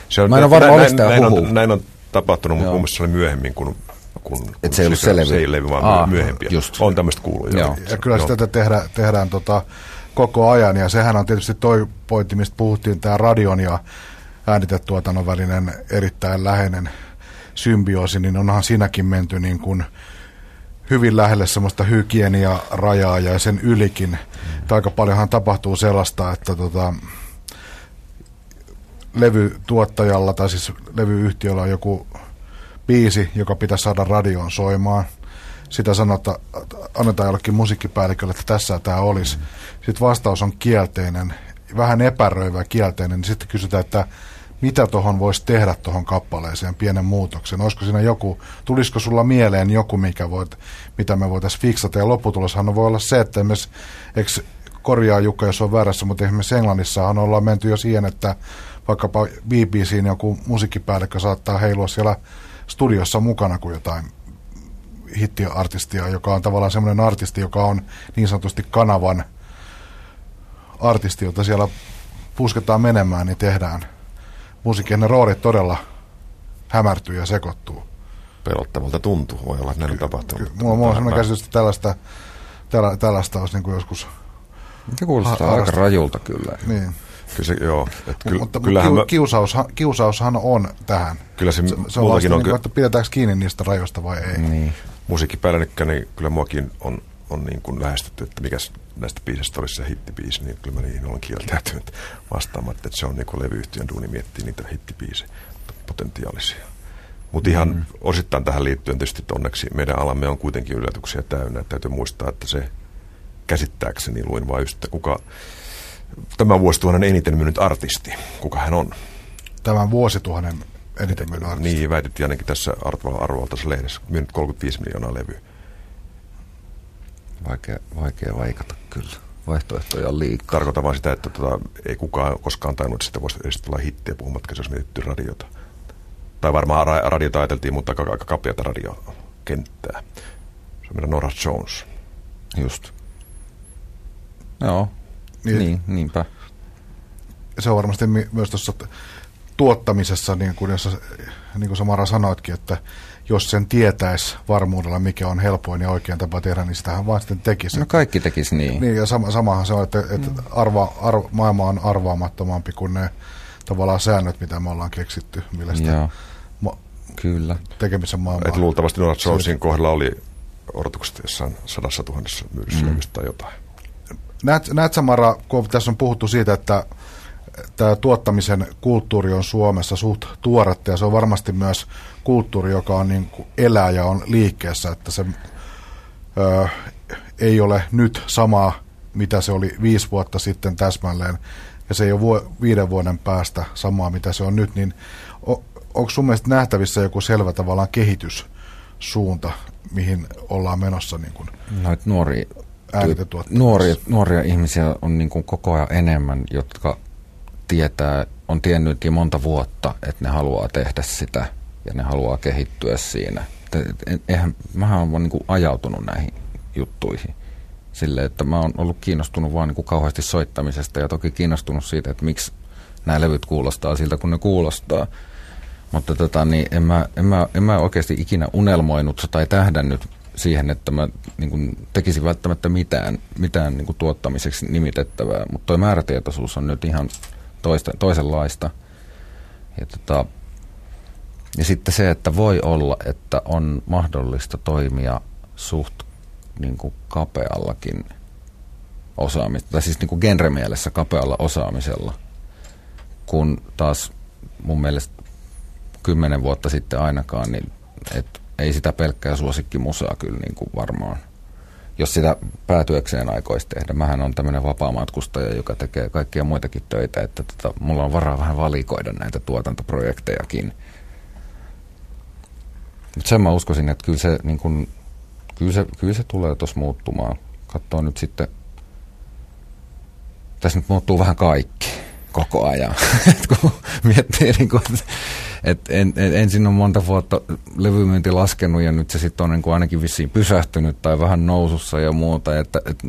se on, mä en ole varma, näin, näin, on, näin on tapahtunut, mutta mun mielestä se oli myöhemmin, kun kun, Et se ei se, levy. Se ei levy, vaan Aa, myöhempiä. Just. On tämmöistä kuuluu. Joo. Ja kyllä sitä tehdään, tehdään tota, koko ajan, ja sehän on tietysti toi pointti, mistä puhuttiin, tämä radion ja äänitetuotannon välinen erittäin läheinen symbioosi, niin onhan siinäkin menty niin kuin hyvin lähelle semmoista hygienia-rajaa ja sen ylikin. Mm. Aika paljonhan tapahtuu sellaista, että tota, levytuottajalla tai siis levyyhtiöllä on joku biisi, joka pitäisi saada radioon soimaan. Sitä sanota, annetaan jollekin musiikkipäällikölle, että tässä tämä olisi. Mm. Sitten vastaus on kielteinen, vähän epäröivä kielteinen, niin sitten kysytään, että mitä tuohon voisi tehdä tuohon kappaleeseen, pienen muutoksen. Olisiko siinä joku, tulisiko sulla mieleen joku, mikä voit, mitä me voitaisiin fiksata. Ja lopputuloshan voi olla se, että esimerkiksi, korjaa Jukka, jos on väärässä, mutta esimerkiksi Englannissahan ollaan menty jo siihen, että vaikkapa BBCin joku musiikkipäällikkö saattaa heilua siellä studiossa mukana kuin jotain hittiartistia, joka on tavallaan semmoinen artisti, joka on niin sanotusti kanavan artisti, jota siellä pusketaan menemään, niin tehdään musiikin ne roolit todella hämärtyy ja sekoittuu. Pelottavalta tuntuu, voi olla, että näin on tapahtunut. Ky- mulla, mulla on sellainen käsitys, että tällaista, tällä, tällaista olisi niin kuin joskus... Se kuulostaa ha- aika rajulta kyllä. Niin. Kyllä se, joo. Et ky, mutta kyllähän kiu, kiusaushan, kiusaushan on tähän. Kyllä se, se, se on vasta on, niin, että pidetäänkö kiinni niistä rajoista vai ei. Niin. Musiikkipäällikkä, niin kyllä muakin on, on niin kuin lähestytty, että mikä näistä biisistä olisi se hittibiisi, niin kyllä mä niihin olen kieltäytynyt vastaamaan, että se on niin kuin levyyhtiön duuni miettiä niitä hittibiisejä potentiaalisia. Mutta ihan mm. osittain tähän liittyen tietysti onneksi meidän alamme on kuitenkin yllätyksiä täynnä. Täytyy muistaa, että se käsittääkseni luin vain just, että kuka tämän vuosituhannen eniten myynyt artisti, kuka hän on. Tämän vuosituhannen eniten myynyt artisti. Niin, väitettiin ainakin tässä arvovaltaisessa lehdessä, myynyt 35 miljoonaa levyä. Vaikea, vaikea vaikata kyllä. Vaihtoehtoja on liikaa. Tarkoitan vaan sitä, että tota, ei kukaan koskaan tainnut, että sitä voisi edes tulla hittiä puhumatta, jos mietitty radiota. Tai varmaan ra- radiota ajateltiin, mutta aika, aika kapeata radiokenttää. Se on meidän Nora Jones. Just. Joo, niin, niin niinpä. Se on varmasti myös tuossa tuottamisessa, niin kuin, jos, niin kuin Samara sanoitkin, että jos sen tietäisi varmuudella, mikä on helpoin ja oikein tapa tehdä, niin sitähän vaan sitten tekisi. No kaikki tekisi niin. Niin, ja sama, samahan se on, että, että mm. arva, arva, maailma on arvaamattomampi kuin ne tavallaan säännöt, mitä me ollaan keksitty, millä sitä Joo. Ma- Kyllä. tekemisen maailmaa. Et luultavasti Donald Jonesin kohdalla oli odotukset jossain sadassa tuhannessa myydyssä mm. tai jotain. Näet, näet Samara, kun tässä on puhuttu siitä, että tämä tuottamisen kulttuuri on Suomessa suht tuoretta ja se on varmasti myös kulttuuri, joka on niin kuin elää ja on liikkeessä, että se ö, ei ole nyt samaa, mitä se oli viisi vuotta sitten täsmälleen ja se ei ole vuo, viiden vuoden päästä samaa, mitä se on nyt, niin on, onko sun mielestä nähtävissä joku selvä tavallaan kehityssuunta, mihin ollaan menossa? Niin kuin? Noit nuoria nuoria, nuoria ihmisiä on niin kuin koko ajan enemmän, jotka tietää, on tiennyt jo monta vuotta, että ne haluaa tehdä sitä ja ne haluaa kehittyä siinä. Eihän, mähän olen niin kuin ajautunut näihin juttuihin. Sille, että mä oon ollut kiinnostunut vaan niin kuin kauheasti soittamisesta ja toki kiinnostunut siitä, että miksi nämä levyt kuulostaa siltä, kun ne kuulostaa. Mutta tota, niin en, mä, en, mä, en mä oikeasti ikinä unelmoinut tai tähdännyt siihen, että mä niin kuin, tekisin välttämättä mitään, mitään niin kuin, tuottamiseksi nimitettävää, mutta tuo määrätietoisuus on nyt ihan toista, toisenlaista. Ja, tota, ja sitten se, että voi olla, että on mahdollista toimia suht niin kuin, kapeallakin osaamisella, tai siis niin kuin genremielessä kapealla osaamisella, kun taas mun mielestä kymmenen vuotta sitten ainakaan, niin että ei sitä pelkkää suosikkimusaa kyllä niin kuin varmaan, jos sitä päätyökseen aikoisi tehdä. Mähän on tämmöinen vapaamatkustaja, joka tekee kaikkia muitakin töitä, että tota, mulla on varaa vähän valikoida näitä tuotantoprojektejakin. Mutta sen mä uskoisin, että kyllä se, niin kun, kyllä se, kyllä se tulee tuossa muuttumaan. Katsoo nyt sitten, tässä nyt muuttuu vähän kaikki koko ajan. kun miettii, niin kun, et en, en, ensin on monta vuotta levymyynti laskenut ja nyt se sitten on niin kuin ainakin vissiin pysähtynyt tai vähän nousussa ja muuta. Että, et,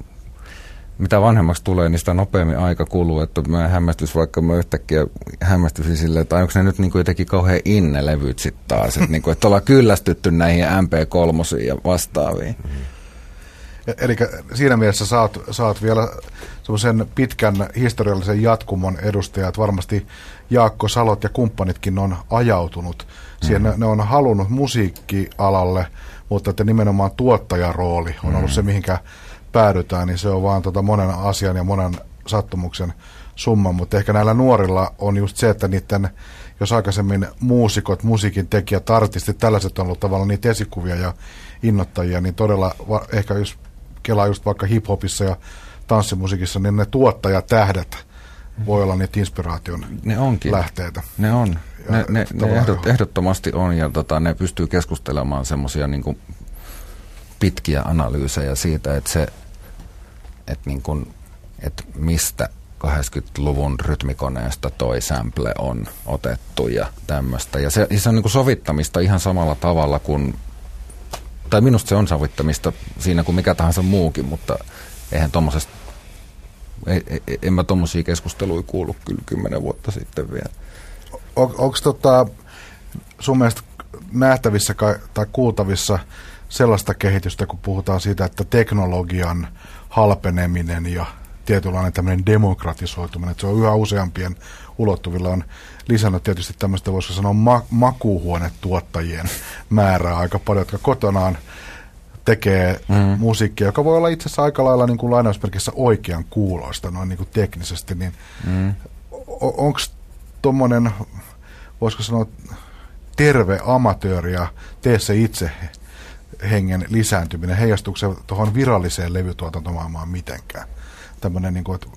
mitä vanhemmaksi tulee, niin sitä nopeammin aika kuluu, että mä hämmästys vaikka mä yhtäkkiä hämmästyisin silleen, että onko ne nyt niin kuin jotenkin kauhean inne levyt sitten taas, että, niin kuin, että ollaan kyllästytty näihin MP3 ja vastaaviin. Mm-hmm. Eli siinä mielessä saat, saat vielä semmoisen pitkän historiallisen jatkumon edustajat. Varmasti Jaakko Salot ja kumppanitkin on ajautunut. Siihen mm-hmm. ne, ne on halunnut musiikkialalle, mutta että nimenomaan tuottajarooli on mm-hmm. ollut se, mihinkä päädytään, niin se on vaan tota monen asian ja monen sattumuksen summa. Mutta ehkä näillä nuorilla on just se, että niiden, jos aikaisemmin muusikot, musiikin tekijät, artistit, tällaiset on ollut tavallaan niitä esikuvia ja innottajia, niin todella ehkä jos kelaa just vaikka hiphopissa ja tanssimusiikissa, niin ne tuottajatähdet voi olla niitä inspiraation ne onkin. lähteitä. Ne on. ne, ne, ne ehdot, ehdottomasti on ja tota, ne pystyy keskustelemaan semmoisia niin pitkiä analyysejä siitä, että se, että niin kuin, että mistä 80-luvun rytmikoneesta toi sample on otettu ja tämmöistä. Ja se, se on niin kuin sovittamista ihan samalla tavalla kuin tai minusta se on sovittamista siinä kuin mikä tahansa muukin, mutta eihän tuommoisesta, ei, ei, en mä tuommoisia keskusteluja kuullut kyllä kymmenen vuotta sitten vielä. On, Onko tota, sun mielestä nähtävissä tai kuultavissa sellaista kehitystä, kun puhutaan siitä, että teknologian halpeneminen ja tietynlainen tämmöinen demokratisoituminen, että se on yhä useampien ulottuvilla on lisännyt tietysti tämmöistä, voisiko sanoa, ma- makuuhuonetuottajien määrää aika paljon, jotka kotonaan tekee mm. musiikkia, joka voi olla itse asiassa aika lailla niin kuin lainausmerkissä oikean kuuloista noin niin kuin teknisesti, niin mm. onko tuommoinen, voisiko sanoa, terve amatööri ja tee se itse hengen lisääntyminen, heijastuuko se tuohon viralliseen levytuotantomaailmaan mitenkään? Tämmöinen, niin kuin, että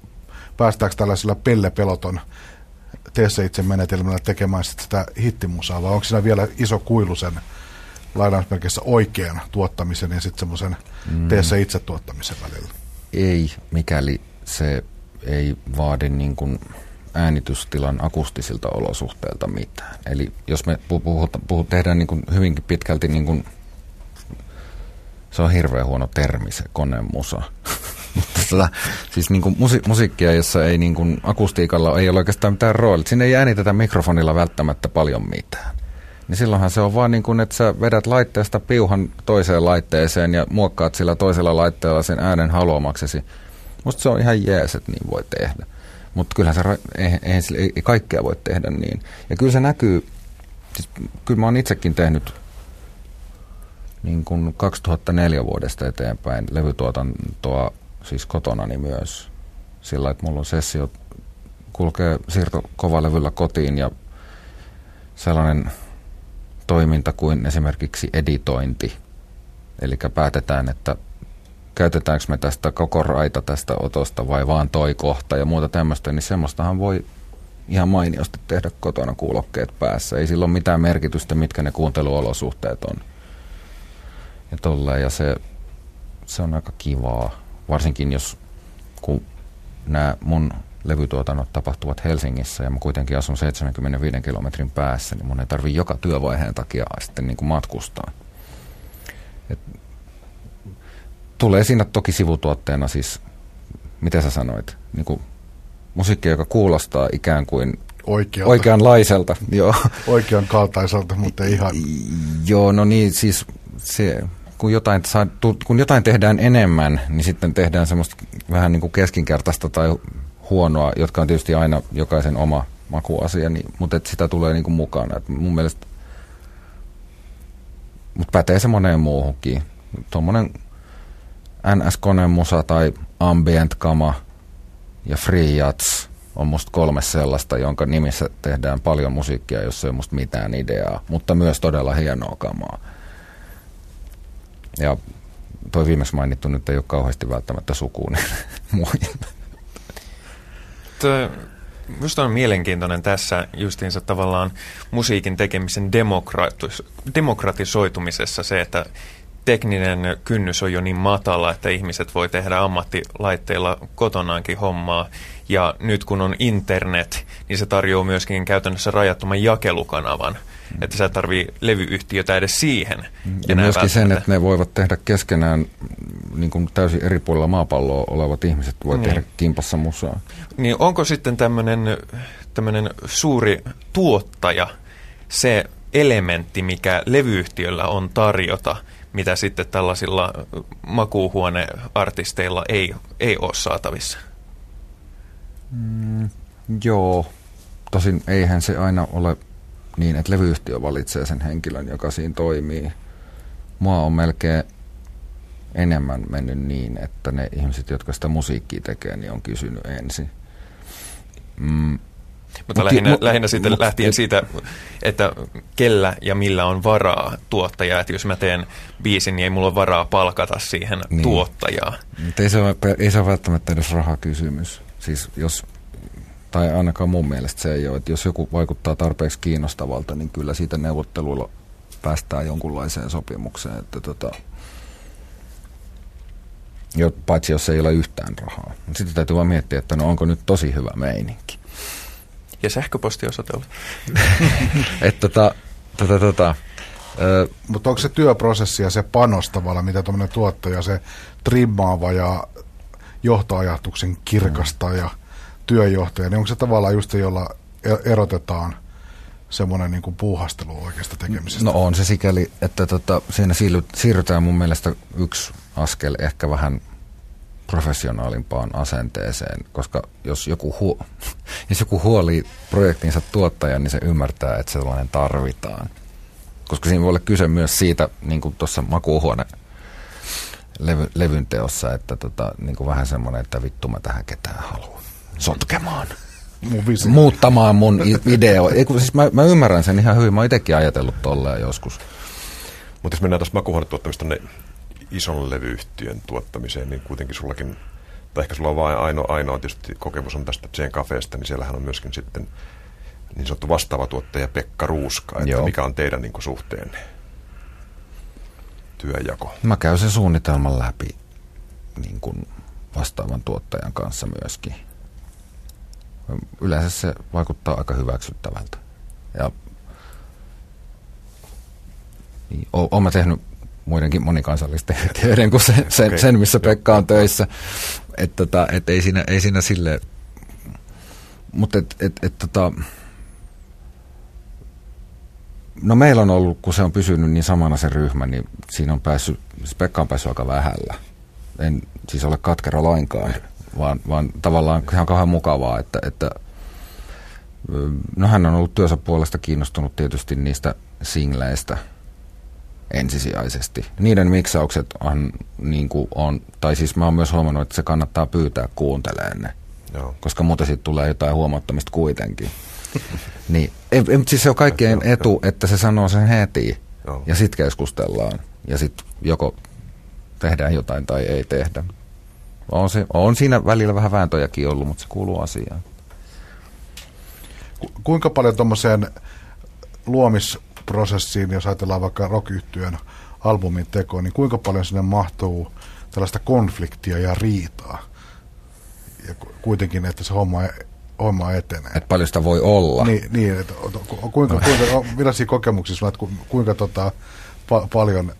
päästäänkö tällaisilla pellepeloton tee se itse menetelmällä tekemään sit sitä hittimusaa, vai onko siinä vielä iso kuilu sen lainausmerkissä oikean tuottamisen ja sitten semmoisen mm. tee se itse tuottamisen välillä? Ei, mikäli se ei vaadi niin kuin äänitystilan akustisilta olosuhteilta mitään. Eli jos me puhut, puhut, tehdään niin kuin hyvinkin pitkälti, niin kuin, se on hirveän huono termi se konemusa. Tota, siis niin kuin musi, musiikkia, jossa ei niin kuin akustiikalla ei ole oikeastaan mitään roolia. Sinne ei äänitetä mikrofonilla välttämättä paljon mitään. Niin silloinhan se on vaan niin kuin, että sä vedät laitteesta piuhan toiseen laitteeseen ja muokkaat sillä toisella laitteella sen äänen haluamaksesi. Musta se on ihan jees, että niin voi tehdä. Mutta kyllähän se, eihän, eihän sille, ei, kaikkea voi tehdä niin. Ja kyllä se näkyy, siis kyllä mä oon itsekin tehnyt niin kuin 2004 vuodesta eteenpäin levytuotantoa siis kotonani myös. Sillä, että mulla on sessio, kulkee siirto kovalevyllä kotiin ja sellainen toiminta kuin esimerkiksi editointi. Eli päätetään, että käytetäänkö me tästä koko raita tästä otosta vai vaan toi kohta ja muuta tämmöistä, niin semmoistahan voi ihan mainiosti tehdä kotona kuulokkeet päässä. Ei sillä ole mitään merkitystä, mitkä ne kuunteluolosuhteet on. Ja tolleen, ja se, se on aika kivaa. Varsinkin jos, kun nämä mun levytuotannot tapahtuvat Helsingissä ja mä kuitenkin asun 75 kilometrin päässä, niin mun ei tarvi joka työvaiheen takia sitten niin kuin matkustaa. Et tulee siinä toki sivutuotteena siis, mitä sä sanoit, niin kuin musiikki, joka kuulostaa ikään kuin Oikealta. oikeanlaiselta. Joo. Oikean kaltaiselta, mutta ei ihan. Joo, no niin, siis se, kun jotain, saa, kun jotain tehdään enemmän, niin sitten tehdään semmoista vähän niin kuin keskinkertaista tai huonoa, jotka on tietysti aina jokaisen oma makuasia, niin, mutta että sitä tulee niin kuin mukana. Et mun mielestä, mutta pätee se moneen muuhunkin. Tuommoinen NS-konemusa tai ambient-kama ja free jats on musta kolme sellaista, jonka nimissä tehdään paljon musiikkia, jos ei musta mitään ideaa, mutta myös todella hienoa kamaa. Ja toi viimeksi mainittu nyt ei ole kauheasti välttämättä sukuun muihin. Minusta on mielenkiintoinen tässä justiinsa tavallaan musiikin tekemisen demokratis- demokratisoitumisessa se, että tekninen kynnys on jo niin matala, että ihmiset voi tehdä ammattilaitteilla kotonaankin hommaa. Ja nyt kun on internet, niin se tarjoaa myöskin käytännössä rajattoman jakelukanavan. Mm. Että sä tarvii levyyhtiötä edes siihen. Mm. Ja myöskin sen, että ne voivat tehdä keskenään niin kuin täysin eri puolilla maapalloa olevat ihmiset voi niin. tehdä kimpassa musaa. Niin onko sitten tämmöinen suuri tuottaja se elementti, mikä levyyhtiöllä on tarjota – mitä sitten tällaisilla makuuhuoneartisteilla ei, ei ole saatavissa. Mm, joo, tosin eihän se aina ole niin, että levyyhtiö valitsee sen henkilön, joka siinä toimii. Mua on melkein enemmän mennyt niin, että ne ihmiset, jotka sitä musiikkia tekee, niin on kysynyt ensin. Mm, mutta mut, lähinnä, mut, lähinnä sitten mut, lähtien siitä, että kellä ja millä on varaa tuottajaa. Että jos mä teen biisin, niin ei mulla ole varaa palkata siihen niin. tuottajaa. Ei se, ole, ei se ole välttämättä edes rahakysymys. Siis jos, tai ainakaan mun mielestä se ei ole, että jos joku vaikuttaa tarpeeksi kiinnostavalta, niin kyllä siitä neuvotteluilla päästään jonkunlaiseen sopimukseen. Että tota, jo, paitsi jos ei ole yhtään rahaa. Sitten täytyy vaan miettiä, että no onko nyt tosi hyvä meininki ja sähköpostiosoite oli. että tota, tota, tota, Mutta onko se työprosessi ja se panostavalla, mitä tuommoinen tuottaja, se trimmaava ja johtoajatuksen kirkasta ja työjohtaja, niin onko se tavallaan just se, jolla e- erotetaan semmoinen niin kuin puuhastelu oikeasta tekemisestä? No on se sikäli, että tota, siinä siirrytään mun mielestä yksi askel ehkä vähän professionaalimpaan asenteeseen, koska jos joku, huo, jos joku huoli projektinsa tuottajan, niin se ymmärtää, että sellainen tarvitaan. Koska siinä voi olla kyse myös siitä, niin kuin tuossa makuuhuone levy, levyn teossa, että tota, niin kuin vähän semmoinen, että vittu mä tähän ketään haluan sotkemaan. Mun visio. Muuttamaan mun video. Eiku, siis mä, mä, ymmärrän sen ihan hyvin. Mä oon itsekin ajatellut tolleen joskus. Mutta jos mennään tuosta makuuhuonetuottamista tuonne ison levyyhtiön tuottamiseen, niin kuitenkin sullakin, tai ehkä sulla on vain ainoa, ainoa tietysti kokemus on tästä Jen Cafeesta, niin siellähän on myöskin sitten niin sanottu vastaava tuottaja Pekka Ruuska, että Joo. mikä on teidän niin suhteenne työjako? Mä käyn sen suunnitelman läpi niin kuin vastaavan tuottajan kanssa myöskin. Yleensä se vaikuttaa aika hyväksyttävältä. Ja niin, olen mä tehnyt muidenkin monikansallisten yhtiöiden kuin sen, sen, okay. sen missä Pekka on töissä. Että tota, et ei, siinä, ei siinä sille, mutta et, et, et, tota, no meillä on ollut, kun se on pysynyt niin samana se ryhmä, niin siinä on päässyt, siis Pekka on päässyt aika vähällä. En siis ole katkera lainkaan, vaan, vaan tavallaan ihan kauhean mukavaa, että, että no hän on ollut työnsä puolesta kiinnostunut tietysti niistä singleistä – ensisijaisesti. Niiden miksaukset on, niin kuin on, tai siis mä oon myös huomannut, että se kannattaa pyytää kuunteleen ne, Joo. koska muuten siitä tulee jotain huomattamista kuitenkin. niin, ei, ei, siis se on kaikkien etu, että se sanoo sen heti Joo. ja sitten keskustellaan ja sitten joko tehdään jotain tai ei tehdä. On, se, on siinä välillä vähän vääntöjäkin ollut, mutta se kuuluu asiaan. Ku, kuinka paljon tuommoiseen luomis prosessiin, jos ajatellaan vaikka rock albumin tekoa, niin kuinka paljon sinne mahtuu tällaista konfliktia ja riitaa? Ja kuitenkin, että se homma, homma etenee. Että paljon sitä voi olla. Niin, niin että kuinka, kuinka, millaisia kokemuksia sulla, kuinka, kuinka tota, pa, paljon,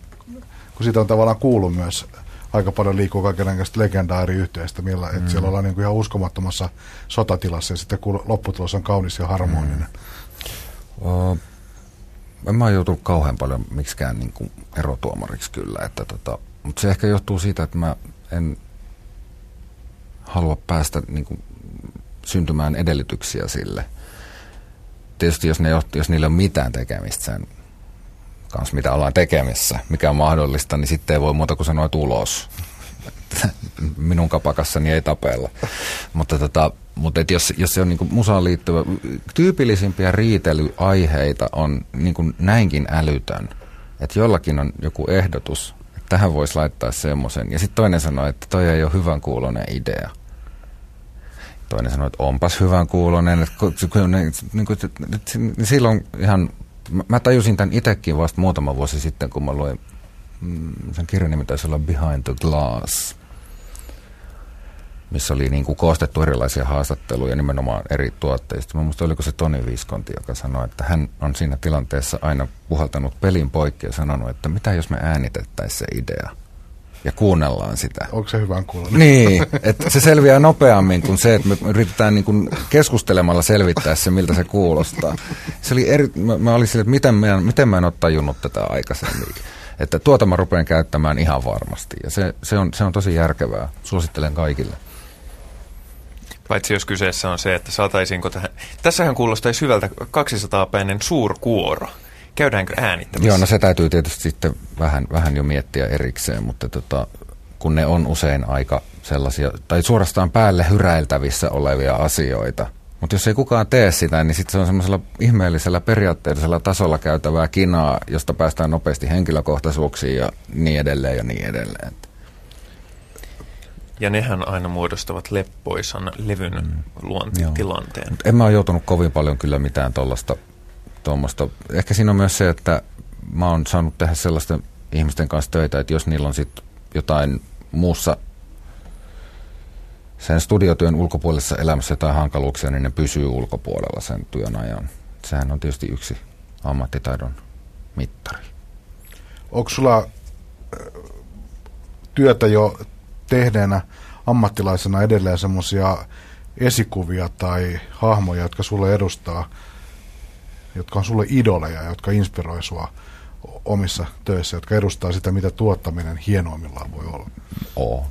kun siitä on tavallaan kuullut myös aika paljon liikkuu kaikenlaista legendaariyhteistä, millä mm. että siellä ollaan niin kuin ihan uskomattomassa sotatilassa ja sitten kun lopputulos on kaunis ja harmoninen. Mm. Uh, en mä joutunut kauhean paljon miksikään niin kuin erotuomariksi kyllä, että tota, mutta se ehkä johtuu siitä, että mä en halua päästä niin kuin, syntymään edellytyksiä sille. Tietysti jos, ne, jos niillä on mitään tekemistä sen kanssa, mitä ollaan tekemissä, mikä on mahdollista, niin sitten ei voi muuta kuin sanoa tulos. Minun kapakassani ei tapella. Mutta tota, mutta et jos, jos se on niinku musaan liittyvä, tyypillisimpiä riitelyaiheita on niinku näinkin älytön, että jollakin on joku ehdotus, että tähän voisi laittaa semmoisen. Ja sitten toinen sanoo, että toi ei ole hyvän kuulonen idea. Toinen sanoo, että onpas hyvän kuulonen. Että, niin silloin ihan, mä tajusin tämän itsekin vasta muutama vuosi sitten, kun mä luin, mm, sen kirjan nimi taisi olla Behind the Glass – missä oli niin kuin koostettu erilaisia haastatteluja nimenomaan eri tuotteista. Mä oliko se Toni Viskonti, joka sanoi, että hän on siinä tilanteessa aina puhaltanut pelin poikki ja sanonut, että mitä jos me äänitettäisiin se idea ja kuunnellaan sitä. Onko se hyvän kuulla? Niin, että se selviää nopeammin kuin se, että me yritetään niin kuin keskustelemalla selvittää se, miltä se kuulostaa. Se oli eri, mä, mä olin sille, että miten mä, miten mä en ole tajunnut tätä aikaisemmin. Että tuota mä rupean käyttämään ihan varmasti. Ja se, se, on, se on tosi järkevää. Suosittelen kaikille. Paitsi jos kyseessä on se, että saataisiinko tähän... Tässähän kuulostaisi hyvältä 200-päinen suurkuoro. Käydäänkö äänittämässä? Joo, no se täytyy tietysti sitten vähän, vähän jo miettiä erikseen, mutta tota, kun ne on usein aika sellaisia, tai suorastaan päälle hyräiltävissä olevia asioita. Mutta jos ei kukaan tee sitä, niin sitten se on semmoisella ihmeellisellä periaatteellisella tasolla käytävää kinaa, josta päästään nopeasti henkilökohtaisuuksiin ja niin edelleen ja niin edelleen. Ja nehän aina muodostavat leppoisan levyn mm. luontitilanteen. Mut en mä ole joutunut kovin paljon kyllä mitään tuollaista. Ehkä siinä on myös se, että mä oon saanut tehdä sellaisten ihmisten kanssa töitä, että jos niillä on sitten jotain muussa sen studiotyön ulkopuolisessa elämässä jotain hankaluuksia, niin ne pysyy ulkopuolella sen työn ajan. Sehän on tietysti yksi ammattitaidon mittari. Onko sulla työtä jo tehneenä ammattilaisena edelleen semmoisia esikuvia tai hahmoja, jotka sulle edustaa, jotka on sulle idoleja, jotka inspiroi sua omissa töissä, jotka edustaa sitä, mitä tuottaminen hienoimmillaan voi olla? Oo.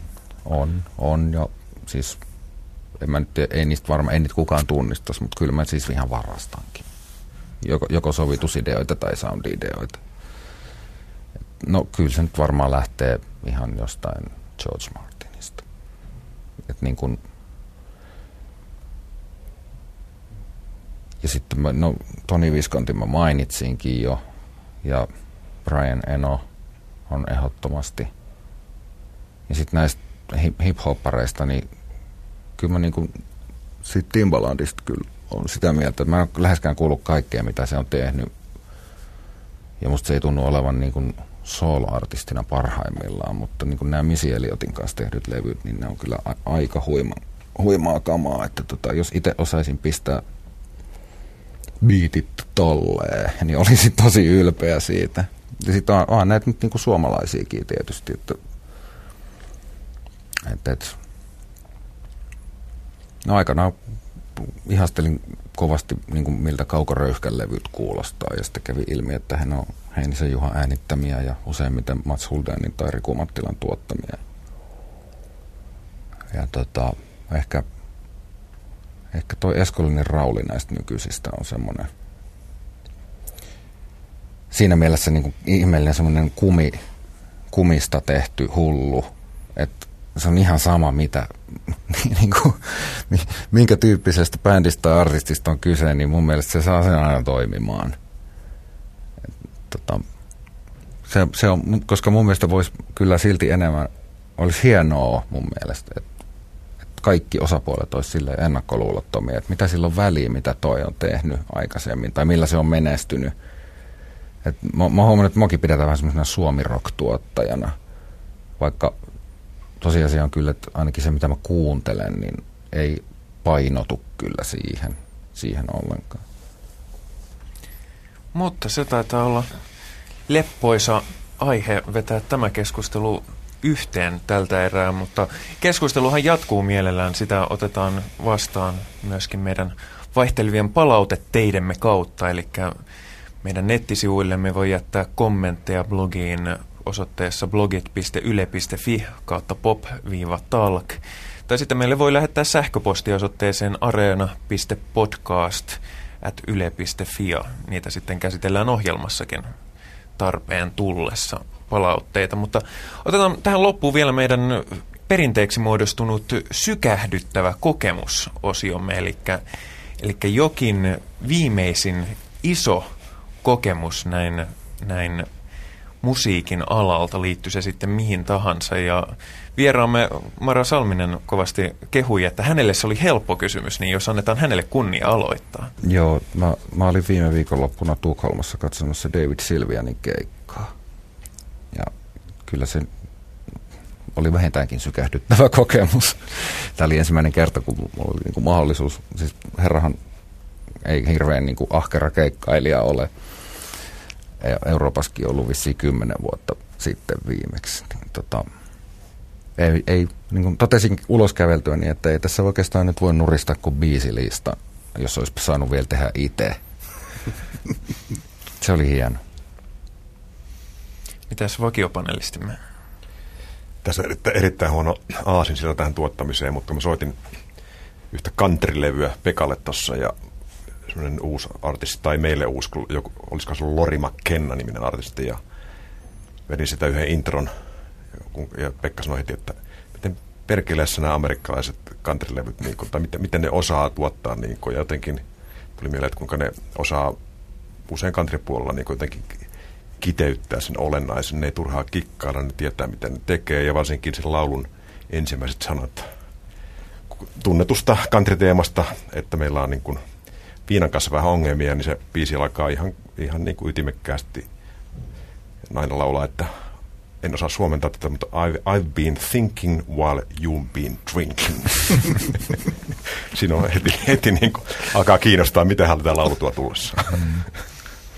On, on jo. Siis en mä nyt, ei niistä varmaan, ei niitä kukaan tunnistaisi, mutta kyllä mä siis ihan varastankin. Joko, joko sovitusideoita tai soundideoita. No kyllä se nyt varmaan lähtee ihan jostain George Martinista. Et niin kun, ja sitten mä, no, Toni Viscontin mä mainitsinkin jo, ja Brian Eno on ehdottomasti. Ja sitten näistä hip-hoppareista, niin kyllä mä niinku siitä Timbalandista kyllä on sitä mieltä, että mä en läheskään kuullut kaikkea, mitä se on tehnyt. Ja musta se ei tunnu olevan niin kuin solo-artistina parhaimmillaan, mutta niin kuin nämä Missy Elliotin kanssa tehdyt levyt, niin ne on kyllä a- aika huima, huimaa kamaa, että tota, jos itse osaisin pistää biitit tolleen, niin olisin tosi ylpeä siitä. Ja sitten on, onhan näitä nyt niinku suomalaisiakin tietysti, että, että, että no aikanaan ihastelin kovasti niin kuin miltä kaukoröyhkän levyt kuulostaa ja sitten kävi ilmi, että hän on Heinisen Juha äänittämiä ja useimmiten Mats Huldenin tai Riku Mattilan tuottamia. Ja tota, ehkä, ehkä toi Eskolinen Rauli näistä nykyisistä on semmoinen siinä mielessä niin kuin ihmeellinen semmoinen kumi, kumista tehty hullu, että se on ihan sama, mitä, niin kuin, minkä tyyppisestä bändistä tai artistista on kyse, niin mun mielestä se saa sen aina toimimaan. Et, tota, se, se on, koska mun mielestä voisi kyllä silti enemmän, olisi hienoa mun mielestä, että et kaikki osapuolet olisi sille ennakkoluulottomia, että mitä silloin väliä, mitä toi on tehnyt aikaisemmin, tai millä se on menestynyt. Et mä, mä huomannut, että mokin pidetään vähän semmoisena suomi-rock-tuottajana, vaikka tosiasia on kyllä, että ainakin se mitä mä kuuntelen, niin ei painotu kyllä siihen, siihen ollenkaan. Mutta se taitaa olla leppoisa aihe vetää tämä keskustelu yhteen tältä erää, mutta keskusteluhan jatkuu mielellään. Sitä otetaan vastaan myöskin meidän vaihtelevien palauteteidemme kautta, eli meidän nettisivuillemme voi jättää kommentteja blogiin osoitteessa blogit.yle.fi kautta pop-talk. Tai sitten meille voi lähettää sähköpostiosoitteeseen areena.podcast at yle.fi niitä sitten käsitellään ohjelmassakin tarpeen tullessa palautteita. Mutta otetaan tähän loppuun vielä meidän perinteeksi muodostunut sykähdyttävä kokemusosiomme, eli, eli jokin viimeisin iso kokemus näin, näin musiikin alalta, liittyy se sitten mihin tahansa. Ja vieraamme Mara Salminen kovasti kehui, että hänelle se oli helppo kysymys, niin jos annetaan hänelle kunnia aloittaa. Joo, mä, mä olin viime viikonloppuna Tukholmassa katsomassa David Silvianin keikkaa. Kyllä se oli vähintäänkin sykähdyttävä kokemus. Tämä oli ensimmäinen kerta, kun mulla oli niin kuin mahdollisuus, siis herrahan ei hirveän niin kuin ahkera keikkailija ole – Euroopassakin ollut vissiin kymmenen vuotta sitten viimeksi. Niin, tota, ei, ei, niin kuin totesin ulos käveltyä niin, että ei tässä oikeastaan nyt voi nuristaa kuin biisilista, jos olisi saanut vielä tehdä itse. Se oli hieno. Mitäs vakiopanelistimme? Tässä erittäin, erittäin huono aasin sillä tähän tuottamiseen, mutta mä soitin yhtä kantrilevyä Pekalle tuossa ja semmoinen uusi artisti, tai meille uusi, joku, olisiko se Lori McKenna niminen artisti, ja vedin sitä yhden intron, ja Pekka sanoi heti, että miten perkeleessä nämä amerikkalaiset countrylevyt, niin kuin, tai miten, miten ne osaa tuottaa, niin kuin, ja jotenkin tuli mieleen, että kuinka ne osaa usein countrypuolella niin jotenkin kiteyttää sen olennaisen, ne ei turhaa kikkailla, ne tietää miten ne tekee, ja varsinkin sen laulun ensimmäiset sanat tunnetusta country-teemasta, että meillä on niin kuin viinan kanssa vähän ongelmia, niin se biisi alkaa ihan, ihan niin kuin ytimekkäästi. Nainen laulaa, että en osaa suomentaa tätä, mutta I've, I've been thinking while you've been drinking. Siinä on heti, heti niin kuin, alkaa kiinnostaa, miten hän tätä laulu tuo tullessa.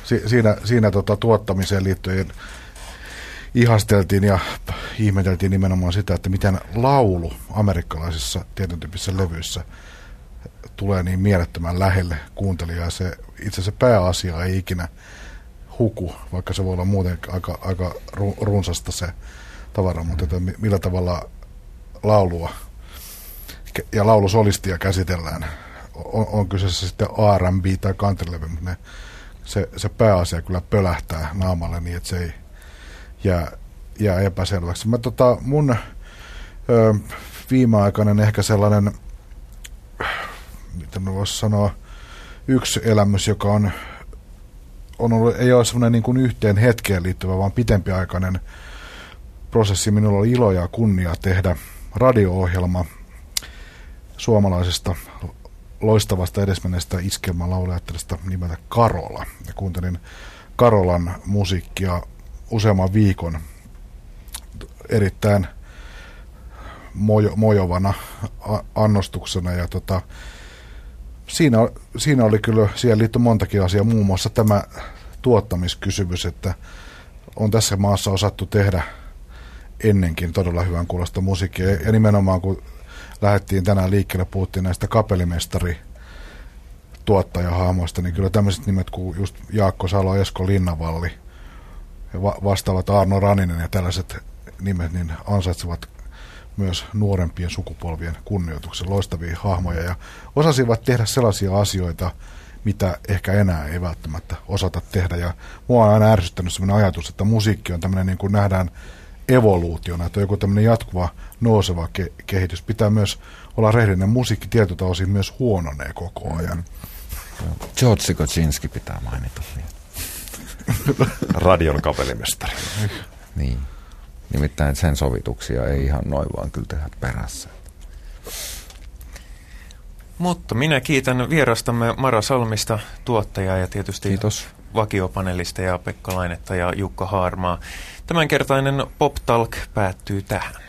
Si- siinä siinä tota, tuottamiseen liittyen ihasteltiin ja ihmeteltiin nimenomaan sitä, että miten laulu amerikkalaisissa tietyn tyyppisissä levyissä – tulee niin mielettömän lähelle kuuntelijaa. Se, itse asiassa pääasia ei ikinä huku, vaikka se voi olla muuten aika, aika runsasta se tavara, mutta että millä tavalla laulua ja laulusolistia käsitellään. On, on kyseessä sitten R&B tai countrylevy, mutta ne, se, se pääasia kyllä pölähtää naamalle niin, että se ei jää, jää epäselväksi. Mä, tota, mun ö, viimeaikainen ehkä sellainen, miten mä voisi sanoa, yksi elämys, joka on, on ollut, ei ole semmoinen niin kuin yhteen hetkeen liittyvä, vaan pitempiaikainen prosessi. Minulla oli ilo ja kunnia tehdä radio-ohjelma suomalaisesta loistavasta edesmenneestä iskelmälaulajattelista nimeltä Karola. Ja kuuntelin Karolan musiikkia useamman viikon erittäin mojo, mojovana annostuksena ja tota, siinä, siinä oli kyllä, siihen liittyi montakin asiaa, muun muassa tämä tuottamiskysymys, että on tässä maassa osattu tehdä ennenkin todella hyvän kuulosta musiikkia. Ja nimenomaan kun lähdettiin tänään liikkeelle, puhuttiin näistä kapelimestari tuottajahahmoista, niin kyllä tämmöiset nimet kuin just Jaakko Salo, Esko Linnavalli ja va- vastaavat Arno Raninen ja tällaiset nimet, niin ansaitsevat myös nuorempien sukupolvien kunnioituksen loistavia hahmoja ja osasivat tehdä sellaisia asioita, mitä ehkä enää ei välttämättä osata tehdä. Ja mua on aina ärsyttänyt sellainen ajatus, että musiikki on tämmöinen, niin kuin nähdään evoluutiona, että on joku tämmöinen jatkuva nouseva ke- kehitys. Pitää myös olla rehellinen. Musiikki tietyltä osin myös huononee koko ajan. George Kocinski pitää mainita. Radion kapelimestari. Niin. Nimittäin sen sovituksia ei ihan noin vaan kyllä tehdä perässä. Mutta minä kiitän vierastamme Mara Salmista, tuottajaa ja tietysti Kiitos. Vakiopanelista ja Pekka Lainetta ja Jukka Haarmaa. Tämänkertainen Pop Talk päättyy tähän.